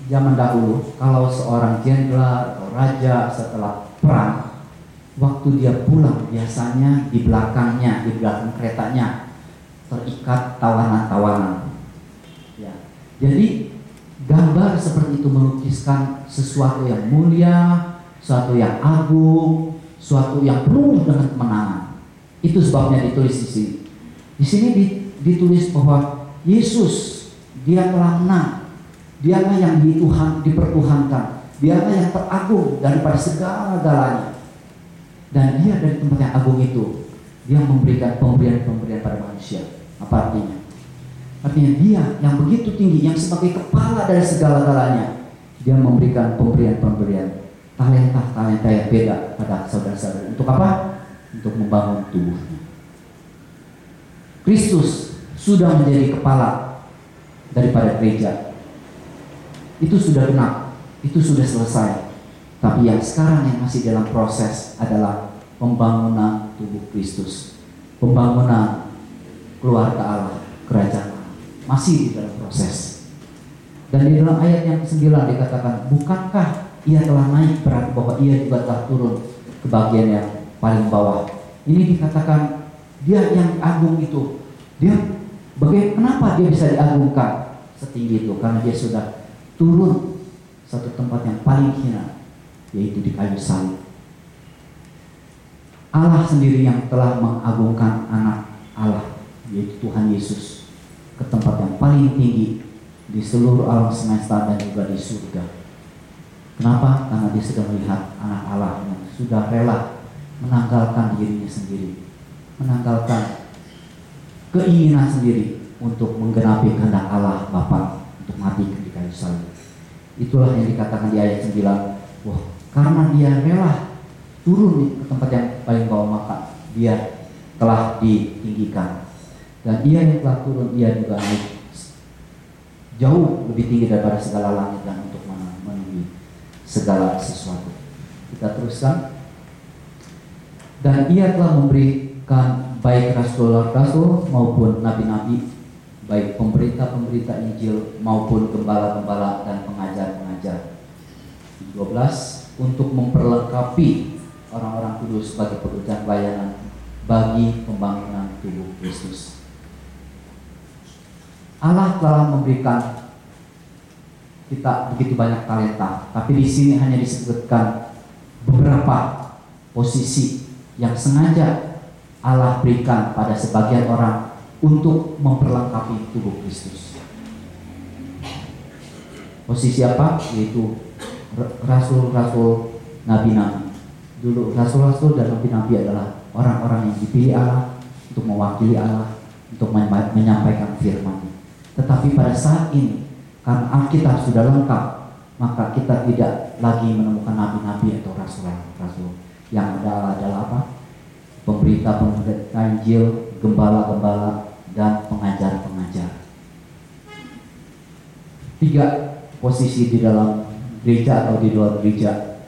zaman dahulu kalau seorang jenderal atau raja setelah perang waktu dia pulang biasanya di belakangnya di belakang keretanya terikat tawanan-tawanan. Ya. Jadi gambar seperti itu melukiskan sesuatu yang mulia, sesuatu yang agung, sesuatu yang penuh dengan kemenangan. Itu sebabnya ditulis di sini. Di sini ditulis bahwa Yesus dia telah menang. Dialah yang di Tuhan dipertuhankan. Dialah yang teragung daripada segala-galanya. Dan dia dari tempat yang agung itu dia memberikan pemberian-pemberian pada manusia. Apa artinya? Artinya dia yang begitu tinggi, yang sebagai kepala dari segala-galanya, dia memberikan pemberian-pemberian talenta-talenta yang beda pada saudara-saudara. Untuk apa? Untuk membangun tubuhnya. Kristus sudah menjadi kepala daripada gereja. Itu sudah benar, itu sudah selesai. Tapi yang sekarang yang masih dalam proses adalah pembangunan tubuh Kristus. Pembangunan keluarga Allah, kerajaan. Masih di dalam proses. Dan di dalam ayat yang ke-9 dikatakan, bukankah ia telah naik berarti bahwa ia juga telah turun ke bagian yang paling bawah. Ini dikatakan dia yang agung itu. Dia bagaimana kenapa dia bisa diagungkan setinggi itu? Karena dia sudah turun satu tempat yang paling hina yaitu di kayu salib. Allah sendiri yang telah mengagungkan anak Allah yaitu Tuhan Yesus ke tempat yang paling tinggi di seluruh alam semesta dan juga di surga. Kenapa? Karena dia sudah melihat anak Allah yang sudah rela menanggalkan dirinya sendiri, menanggalkan keinginan sendiri untuk menggenapi kehendak Allah Bapa untuk mati di kayu salib. Itulah yang dikatakan di ayat 9. Wah, karena dia rela turun ke tempat yang paling bawah maka dia telah ditinggikan dan ia yang telah turun, ia juga naik jauh lebih tinggi daripada segala langit dan untuk memenuhi segala sesuatu. Kita teruskan. Dan ia telah memberikan baik rasul-rasul maupun nabi-nabi, baik pemberita-pemberita Injil maupun gembala-gembala dan pengajar-pengajar. 12 untuk memperlengkapi orang-orang kudus sebagai pekerjaan pelayanan bagi pembangunan tubuh Kristus. Allah telah memberikan kita begitu banyak talenta, tapi di sini hanya disebutkan beberapa posisi yang sengaja Allah berikan pada sebagian orang untuk memperlengkapi tubuh Kristus. Posisi apa? Yaitu rasul-rasul nabi-nabi. Dulu rasul-rasul dan nabi-nabi adalah orang-orang yang dipilih Allah untuk mewakili Allah, untuk menyampaikan firman. Tetapi pada saat ini, karena Alkitab sudah lengkap, maka kita tidak lagi menemukan nabi-nabi atau rasul-rasul. Yang ada adalah apa? Pemberita-pemberita Injil, gembala-gembala, dan pengajar-pengajar. Tiga posisi di dalam gereja atau di luar gereja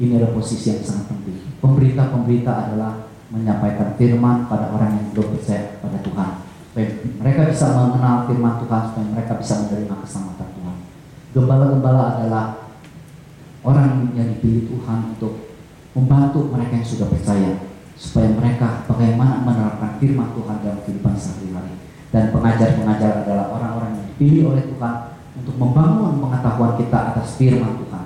ini adalah posisi yang sangat penting. Pemberita-pemberita adalah menyampaikan firman pada orang yang belum percaya pada Tuhan mereka bisa mengenal firman Tuhan supaya mereka bisa menerima keselamatan Tuhan. Gembala-gembala adalah orang yang dipilih Tuhan untuk membantu mereka yang sudah percaya supaya mereka bagaimana menerapkan firman Tuhan dalam kehidupan sehari-hari. Dan pengajar-pengajar adalah orang-orang yang dipilih oleh Tuhan untuk membangun pengetahuan kita atas firman Tuhan.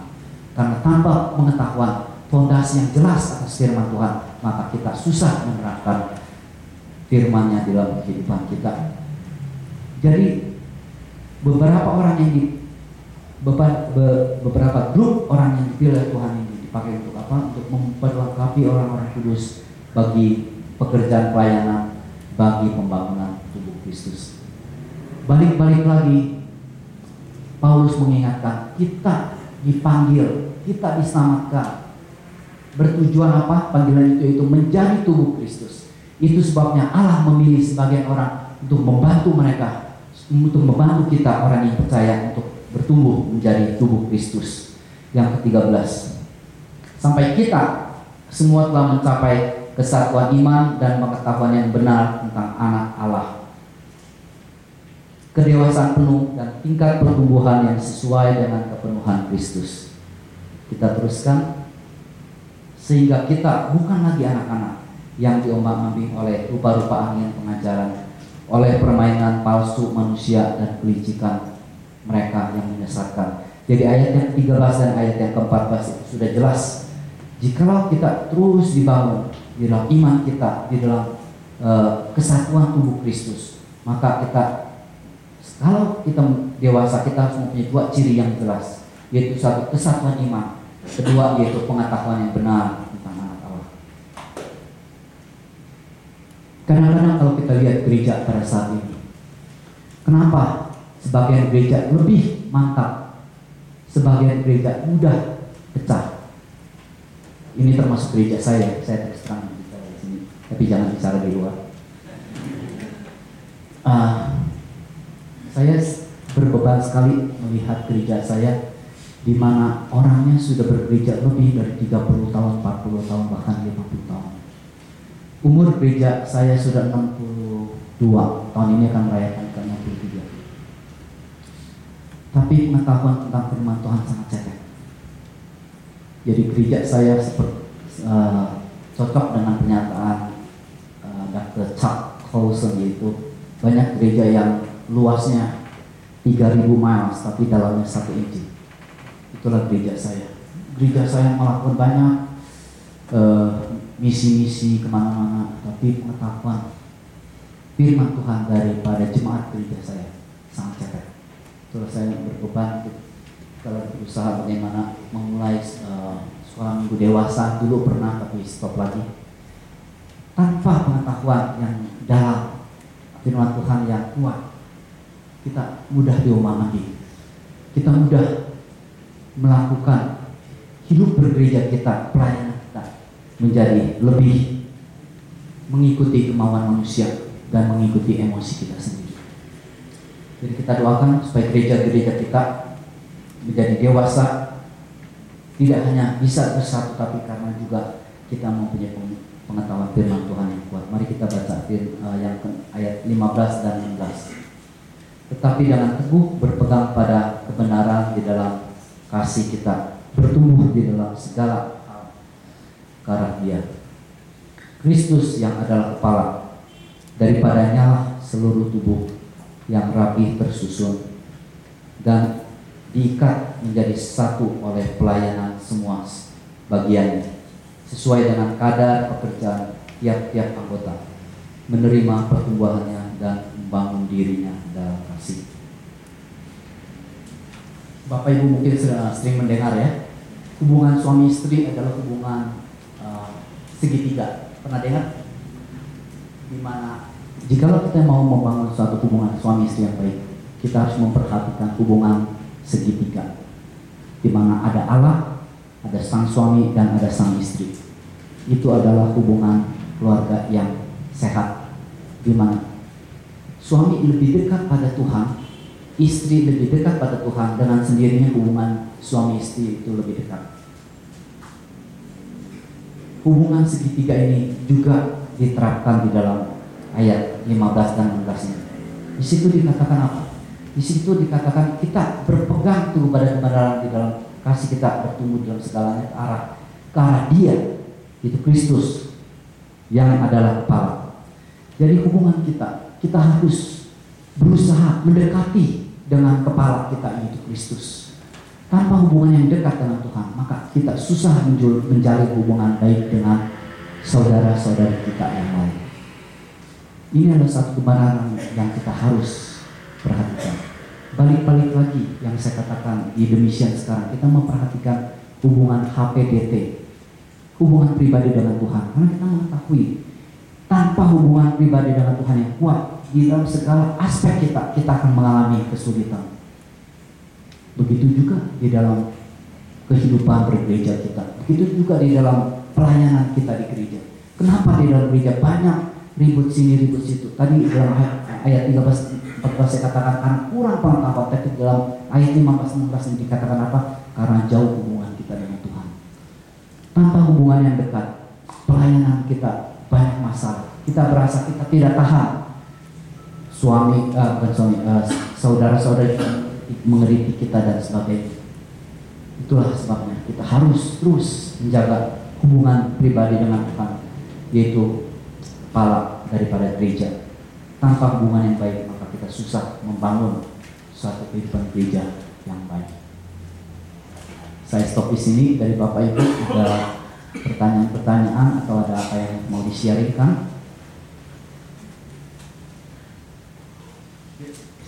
Karena tanpa pengetahuan fondasi yang jelas atas firman Tuhan, maka kita susah menerapkan firmannya dalam kehidupan kita. Jadi beberapa orang yang beberapa grup orang yang dipilih Tuhan ini dipakai untuk apa? Untuk memperlengkapi orang-orang kudus bagi pekerjaan pelayanan, bagi pembangunan tubuh Kristus. Balik-balik lagi, Paulus mengingatkan kita dipanggil, kita diselamatkan. Bertujuan apa? Panggilan itu itu menjadi tubuh Kristus. Itu sebabnya Allah memilih sebagian orang untuk membantu mereka, untuk membantu kita orang yang percaya untuk bertumbuh menjadi tubuh Kristus. Yang ke-13. Sampai kita semua telah mencapai kesatuan iman dan pengetahuan yang benar tentang anak Allah. Kedewasaan penuh dan tingkat pertumbuhan yang sesuai dengan kepenuhan Kristus. Kita teruskan sehingga kita bukan lagi anak-anak yang diombang-ambing oleh rupa-rupa angin pengajaran, oleh permainan palsu manusia dan kelicikan mereka yang menyesatkan. Jadi ayat yang 13 dan ayat yang ke-14 itu sudah jelas. Jikalau kita terus dibangun di dalam iman kita, di dalam uh, kesatuan tubuh Kristus, maka kita kalau kita dewasa kita harus mempunyai dua ciri yang jelas, yaitu satu kesatuan iman, kedua yaitu pengetahuan yang benar tentang anak Allah. Kadang-kadang kalau kita lihat gereja pada saat ini, kenapa Sebagian gereja lebih mantap, sebagian gereja mudah pecah. Ini termasuk gereja saya, saya terus terang di sini, tapi jangan bicara di luar. Uh, saya berbeban sekali melihat gereja saya di mana orangnya sudah bergereja lebih dari 30 tahun, 40 tahun, bahkan 50 tahun. Umur gereja saya sudah 62, tahun ini akan merayakan ke 63 tapi pengetahuan tentang firman Tuhan sangat cetek. Jadi gereja saya seperti uh, cocok dengan pernyataan uh, Dr. Chuck Colson yaitu banyak gereja yang luasnya 3000 miles tapi dalamnya satu inci. Itulah gereja saya. Gereja saya melakukan banyak uh, misi-misi ke mana-mana, tapi pengetahuan firman Tuhan daripada jemaat gereja saya sangat cetek terus saya berbeban kalau berusaha bagaimana memulai uh, seorang minggu dewasa dulu pernah tapi stop lagi. Tanpa pengetahuan yang dalam firman Tuhan yang kuat kita mudah diomong kita mudah melakukan hidup bergereja kita pelayanan kita menjadi lebih mengikuti kemauan manusia dan mengikuti emosi kita sendiri. Jadi kita doakan supaya gereja-gereja kita menjadi dewasa, tidak hanya bisa bersatu, tapi karena juga kita mempunyai pengetahuan firman Tuhan yang kuat. Mari kita baca firman uh, yang ayat 15 dan 16. Tetapi dengan teguh berpegang pada kebenaran di dalam kasih kita, bertumbuh di dalam segala hal Dia. Kristus yang adalah kepala, daripadanya seluruh tubuh yang rapi tersusun dan diikat menjadi satu oleh pelayanan semua bagiannya sesuai dengan kadar pekerjaan tiap-tiap anggota menerima pertumbuhannya dan membangun dirinya dalam kasih. Bapak Ibu mungkin sering mendengar ya hubungan suami istri adalah hubungan uh, segitiga. Pernah dengar? Di mana Jikalau kita mau membangun suatu hubungan suami istri yang baik, kita harus memperhatikan hubungan segitiga, di mana ada Allah, ada sang suami dan ada sang istri. Itu adalah hubungan keluarga yang sehat, di mana suami lebih dekat pada Tuhan, istri lebih dekat pada Tuhan, dengan sendirinya hubungan suami istri itu lebih dekat. Hubungan segitiga ini juga diterapkan di dalam ayat 15 dan 16 ini. Di situ dikatakan apa? Di situ dikatakan kita berpegang teguh pada kebenaran di dalam kasih kita bertumbuh dalam segalanya ke arah ke arah Dia itu Kristus yang adalah kepala. Jadi hubungan kita kita harus berusaha mendekati dengan kepala kita yaitu Kristus. Tanpa hubungan yang dekat dengan Tuhan, maka kita susah menjalin hubungan baik dengan saudara-saudara kita yang lain. Ini adalah satu kebenaran yang kita harus perhatikan. balik-balik lagi yang saya katakan di demikian sekarang kita memperhatikan hubungan HPDT hubungan pribadi dengan Tuhan. Karena kita mengetahui tanpa hubungan pribadi dengan Tuhan yang kuat di dalam segala aspek kita kita akan mengalami kesulitan. Begitu juga di dalam kehidupan bergereja kita. Begitu juga di dalam pelayanan kita di gereja. Kenapa di dalam gereja banyak ribut sini ribut situ tadi dalam ayat 13 14 saya katakan karena kurang pengetahuan tapi dalam ayat 15 16 ini dikatakan apa? Karena jauh hubungan kita dengan Tuhan. Tanpa hubungan yang dekat, pelayanan kita banyak masalah. Kita berasa kita tidak tahan. Suami, uh, bukan suami, uh, saudara-saudara mengeritik kita dan sebagainya. Itulah sebabnya kita harus terus menjaga hubungan pribadi dengan Tuhan, yaitu kepala daripada gereja. Tanpa hubungan yang baik, kita susah membangun suatu kehidupan gereja yang baik. Saya stop di sini dari Bapak Ibu ada pertanyaan-pertanyaan atau ada apa yang mau disiarkan?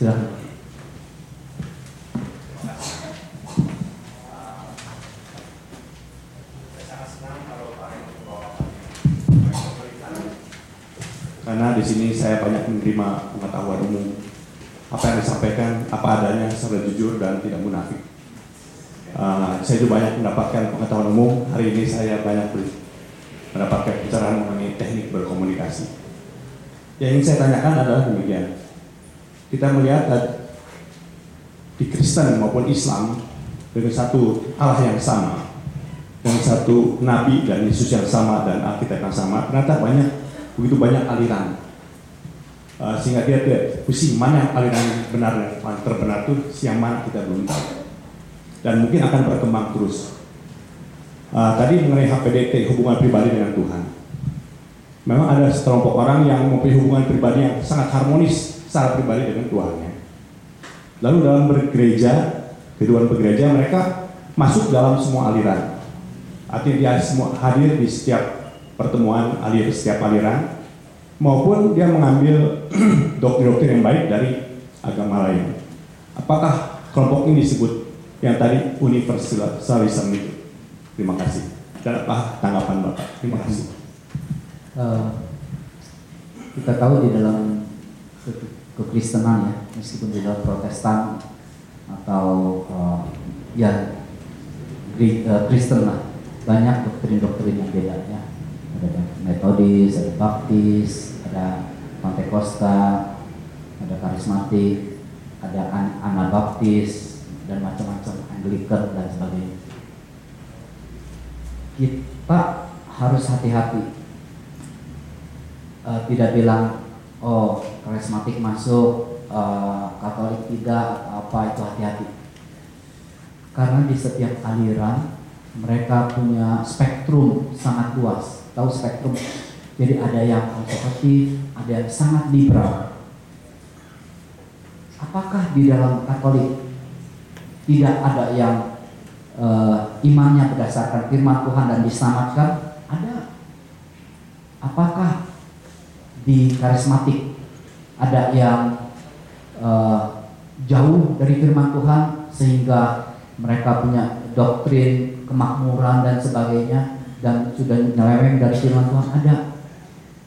Silakan. Karena di sini saya banyak menerima pengetahuan umum apa yang disampaikan apa adanya secara jujur dan tidak munafik. Uh, saya juga banyak mendapatkan pengetahuan umum. Hari ini saya banyak mendapatkan pencerahan mengenai teknik berkomunikasi. Yang ingin saya tanyakan adalah demikian. Kita melihat di Kristen maupun Islam dengan satu Allah yang sama, dengan satu Nabi dan Yesus yang sama dan Alkitab yang sama, ternyata banyak begitu banyak aliran. Uh, sehingga dia tidak pusing mana yang aliran benar yang terbenar itu siang mana kita belum tahu. Dan mungkin akan berkembang terus. Uh, tadi mengenai HPDT hubungan pribadi dengan Tuhan. Memang ada sekelompok orang yang mempunyai hubungan pribadi yang sangat harmonis secara pribadi dengan Tuhannya. Lalu dalam bergereja kehidupan bergereja mereka masuk dalam semua aliran. Artinya dia semua hadir di setiap pertemuan alir setiap aliran maupun dia mengambil doktrin-doktrin yang baik dari agama lain. Apakah kelompok ini disebut yang tadi universalism itu? Terima kasih. Dan apa tanggapan Bapak? Terima kasih. Uh, kita tahu di dalam kekristenan ya, meskipun di dalam Protestan atau uh, ya Kristen lah, banyak doktrin-doktrin yang beda ya ada metodis, ada baptis, ada pantekosta, ada karismatik, ada an anabaptis dan macam-macam Anglican dan sebagainya. Kita harus hati-hati. Uh, tidak bilang oh karismatik masuk, uh, Katolik tidak, apa itu hati-hati. Karena di setiap aliran mereka punya spektrum sangat luas tahu spektrum. Jadi ada yang konservatif, ada yang sangat liberal. Apakah di dalam Katolik tidak ada yang uh, imannya berdasarkan firman Tuhan dan diselamatkan? Ada. Apakah di karismatik ada yang uh, jauh dari firman Tuhan sehingga mereka punya doktrin kemakmuran dan sebagainya dan sudah nyeleweng dari firman Tuhan ada.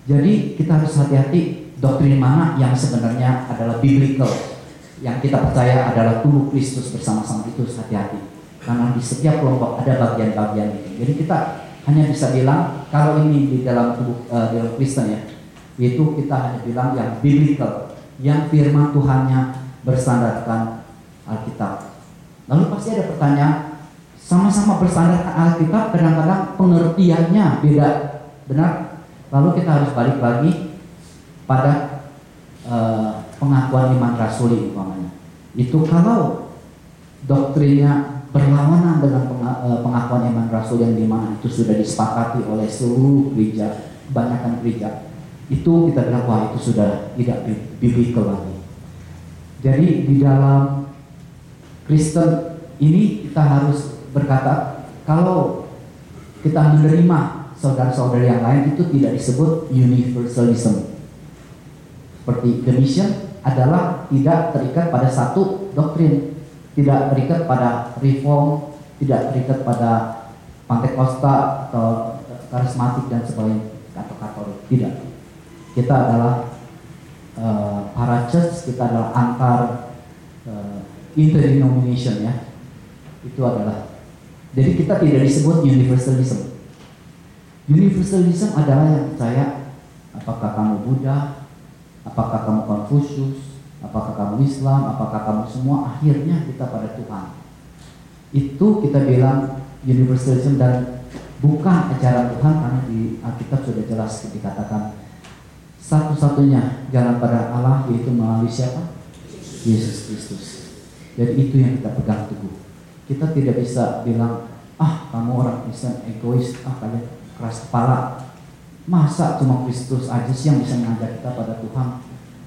Jadi kita harus hati-hati doktrin mana yang sebenarnya adalah biblical, yang kita percaya adalah tubuh Kristus bersama-sama itu hati-hati. Karena di setiap kelompok ada bagian-bagian itu. Jadi kita hanya bisa bilang kalau ini di dalam tubuh uh, dalam Kristen ya, itu kita hanya bilang yang biblical, yang firman Tuhannya berstandarkan Alkitab. Lalu pasti ada pertanyaan, sama-sama bersandarkan Alkitab kadang-kadang pengertiannya beda. Benar? Lalu kita harus balik lagi pada uh, pengakuan iman rasuli umpamanya. Itu kalau doktrinnya berlawanan dengan eh, pengakuan iman rasul yang di mana itu sudah disepakati oleh seluruh gereja kebanyakan gereja itu kita bilang wah itu sudah tidak biblical lagi. Jadi di dalam Kristen ini kita harus berkata kalau kita menerima saudara-saudara yang lain itu tidak disebut universalism. Seperti the mission adalah tidak terikat pada satu doktrin, tidak terikat pada reform, tidak terikat pada Pantekosta atau karismatik dan sebagainya atau katolik. Tidak. Kita adalah uh, para church, kita adalah antar uh, interdenomination ya. Itu adalah. Jadi kita tidak disebut universalism. Universalism adalah yang percaya apakah kamu Buddha, apakah kamu Konfusius, apakah kamu Islam, apakah kamu semua akhirnya kita pada Tuhan. Itu kita bilang universalism dan bukan ajaran Tuhan karena di Alkitab sudah jelas dikatakan satu-satunya jalan pada Allah yaitu melalui siapa? Yesus Kristus. Jadi itu yang kita pegang teguh. Kita tidak bisa bilang ah kamu orang Kristen egois, ah kalian keras kepala. Masa cuma Kristus aja sih yang bisa mengajak kita pada Tuhan?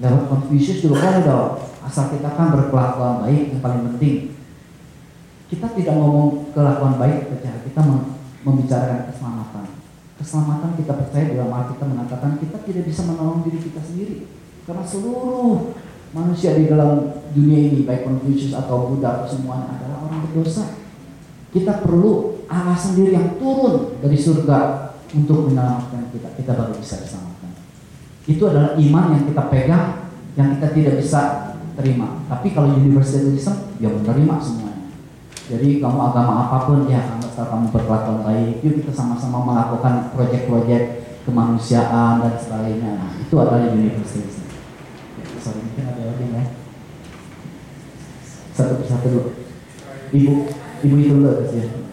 Lewat Confucius juga boleh dong. Asal kita kan berkelakuan baik yang paling penting kita tidak ngomong kelakuan baik ketika kita membicarakan keselamatan. Keselamatan kita percaya dalam arti kita mengatakan kita tidak bisa menolong diri kita sendiri. Karena seluruh manusia di dalam dunia ini, baik Confucius atau Buddha atau semuanya adalah orang berdosa. Kita perlu Allah sendiri yang turun dari surga untuk menyelamatkan kita. Kita baru bisa diselamatkan. Itu adalah iman yang kita pegang, yang kita tidak bisa terima. Tapi kalau universalism, ya menerima semua. Jadi kamu agama apa pun ya asal kamu berkelakuan baik, yuk kita sama-sama melakukan proyek-proyek kemanusiaan dan sebagainya. Itu adalah universalism. Sorry, mungkin ada lagi ya. Satu persatu dulu. Ibu, ibu itu dulu ya.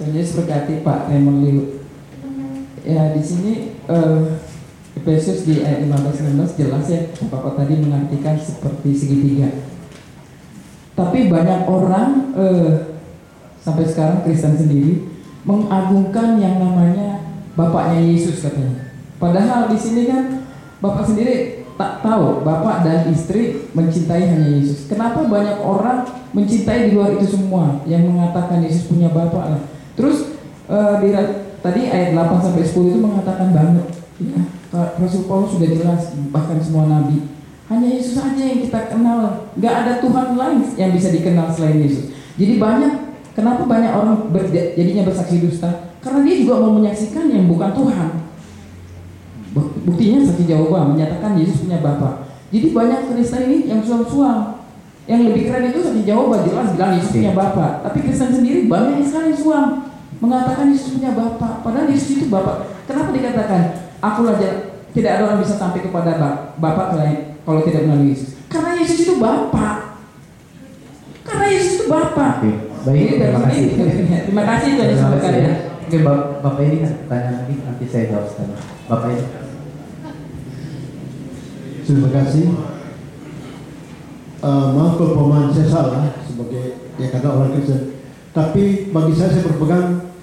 Tuhan Yesus berkati Pak Raymond Liu. Ya di sini uh, Efesus di ayat 15-16 jelas ya Bapak tadi mengartikan seperti segitiga. Tapi banyak orang eh, sampai sekarang Kristen sendiri mengagungkan yang namanya bapaknya Yesus katanya. Padahal di sini kan Bapak sendiri tak tahu Bapak dan istri mencintai hanya Yesus. Kenapa banyak orang mencintai di luar itu semua yang mengatakan Yesus punya Bapak lah. Terus eh, di, tadi ayat 8 sampai 10 itu mengatakan banget ya Rasul Paulus sudah jelas bahkan semua nabi hanya Yesus saja yang kita kenal nggak ada Tuhan lain yang bisa dikenal selain Yesus jadi banyak kenapa banyak orang ber, jadinya bersaksi dusta karena dia juga mau menyaksikan yang bukan Tuhan buktinya saksi Jawa menyatakan Yesus punya Bapa jadi banyak Kristen ini yang suam-suam yang lebih keren itu saksi Jawa jelas bilang Yesus punya Bapa tapi Kristen sendiri banyak yang sekali suam mengatakan Yesus punya Bapa padahal Yesus itu Bapa kenapa dikatakan Aku aja tidak ada orang bisa sampai kepada selain kalau tidak melalui Yesus. Karena Yesus itu Bapak. Karena Yesus itu Bapak. Oke. Baik, terima kasih. terima kasih Tuhan Yesus berkata. Oke, Bapak ini tanya lagi nanti saya jawab sekali. Bapak ini. Terima kasih. Uh, maaf kalau pemahaman saya salah sebagai ya kata orang Kristen. Tapi bagi saya saya berpegang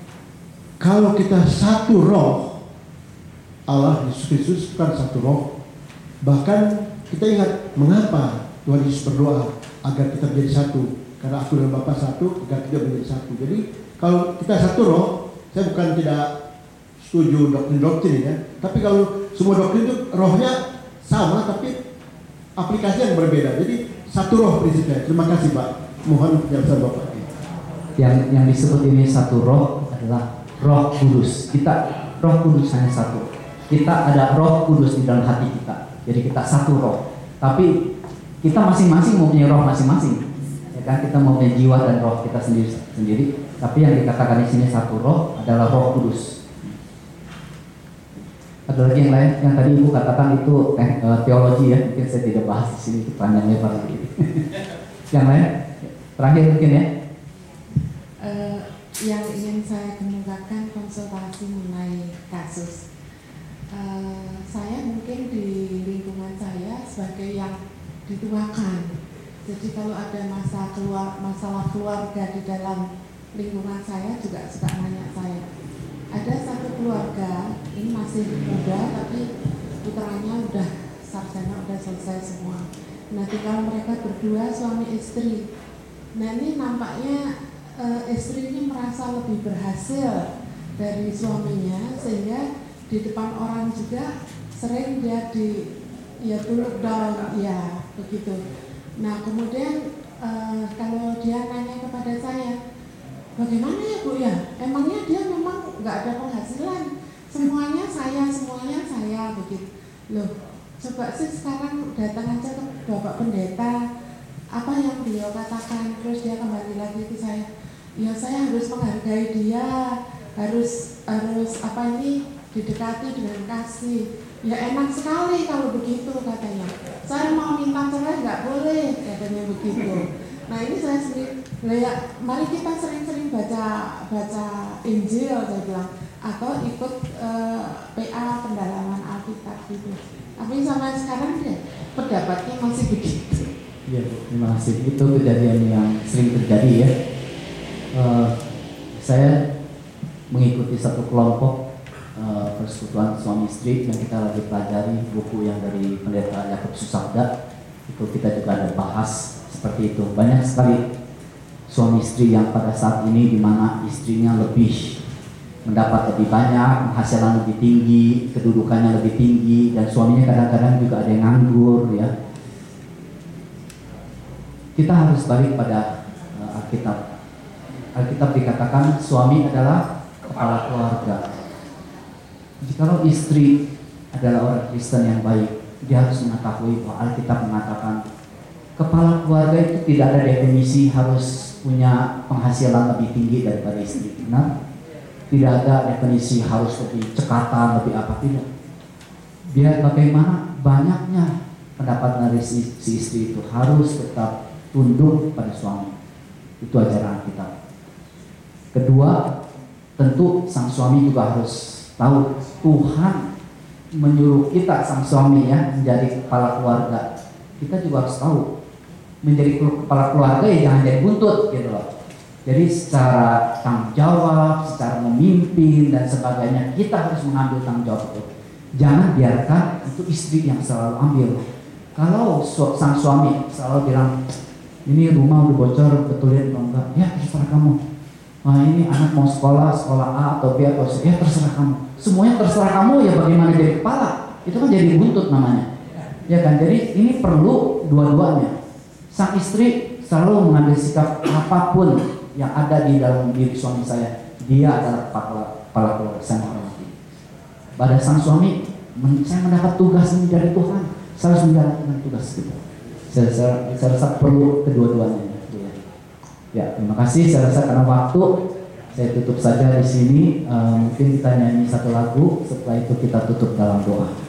kalau kita satu roh Allah Yesus Kristus bukan satu roh. Bahkan kita ingat mengapa Tuhan Yesus berdoa agar kita menjadi satu. Karena aku dan Bapa satu, agar kita menjadi satu. Jadi kalau kita satu roh, saya bukan tidak setuju doktrin-doktrin ya. Tapi kalau semua doktrin itu rohnya sama, tapi aplikasi yang berbeda. Jadi satu roh prinsipnya. Terima kasih Pak. Mohon penjelasan Bapak. Yang yang disebut ini satu roh adalah roh kudus. Kita roh kudus hanya satu kita ada roh kudus di dalam hati kita. Jadi kita satu roh. Tapi kita masing-masing mempunyai roh masing-masing. Ya kan kita mempunyai jiwa dan roh kita sendiri sendiri. Tapi yang dikatakan di sini satu roh adalah roh kudus. Ada lagi yang lain yang tadi ibu katakan itu eh, teologi ya mungkin saya tidak bahas di sini itu panjang lebar lagi. yang lain terakhir mungkin ya. Uh, yang ingin saya kemukakan konsultasi mengenai kasus Eh, saya mungkin di lingkungan saya sebagai yang dituakan. Jadi kalau ada masa keluar masalah keluarga di dalam lingkungan saya juga suka nanya saya. Ada satu keluarga ini masih muda tapi putranya udah sarjana udah selesai semua. Nah tinggal mereka berdua suami istri. Nah ini nampaknya e, istri ini merasa lebih berhasil dari suaminya sehingga di depan orang juga sering dia di ya dulu down ya begitu nah kemudian uh, kalau dia nanya kepada saya bagaimana ya bu ya? Emangnya dia memang nggak ada penghasilan? Semuanya saya semuanya saya begitu. Loh coba sih sekarang datang aja ke bapak pendeta. Apa yang beliau katakan? Terus dia kembali lagi ke saya. Ya saya harus menghargai dia. Harus harus apa ini? Didekati dengan kasih. Ya enak sekali kalau begitu katanya. Saya mau minta cerai nggak boleh katanya begitu nah ini saya sendiri. Ya mari kita sering-sering baca baca Injil saya bilang atau ikut eh, PA pendalaman Alkitab gitu. Tapi sampai sekarang dia pendapatnya masih begitu. Iya, terima kasih. Itu kejadian yang sering terjadi ya. Uh, saya mengikuti satu kelompok uh, persekutuan suami istri yang kita lagi pelajari buku yang dari pendeta Yakub Susabda itu kita juga ada bahas seperti itu banyak sekali suami istri yang pada saat ini di mana istrinya lebih mendapat lebih banyak, penghasilan lebih tinggi, kedudukannya lebih tinggi, dan suaminya kadang-kadang juga ada yang nganggur ya. Kita harus balik pada uh, Alkitab. Alkitab dikatakan suami adalah kepala keluarga. Jikalau istri adalah orang Kristen yang baik, dia harus mengetahui bahwa Alkitab mengatakan kepala keluarga itu tidak ada definisi harus punya penghasilan lebih tinggi daripada istri. Benar? Tidak ada definisi harus lebih cekatan, lebih apa tidak. Biar bagaimana banyaknya pendapat dari si, si istri itu harus tetap tunduk pada suami. Itu ajaran kita. Kedua, tentu sang suami juga harus tahu Tuhan menyuruh kita sang suami ya menjadi kepala keluarga. Kita juga harus tahu menjadi kepala keluarga ya jangan jadi buntut gitu loh. Jadi secara tanggung jawab, secara memimpin dan sebagainya kita harus mengambil tanggung jawab itu. Jangan biarkan itu istri yang selalu ambil. Kalau sang suami selalu bilang ini rumah udah bocor betulin atau enggak, ya terserah kamu. Wah ini anak mau sekolah, sekolah A atau B atau C, ya terserah kamu. Semuanya terserah kamu ya bagaimana jadi kepala. Itu kan jadi buntut namanya. Ya kan, jadi ini perlu dua-duanya. Sang istri selalu mengambil sikap apa pun yang ada di dalam diri suami saya, dia adalah kepala, keluarga saya menghormati. Pada sang suami, saya mendapat tugas ini dari Tuhan, saya harus menjalankan tugas itu. Saya, saya, saya rasa perlu kedua-duanya. Ya. terima kasih. Saya rasa karena waktu saya tutup saja di sini. Uh, mungkin kita nyanyi satu lagu, setelah itu kita tutup dalam doa.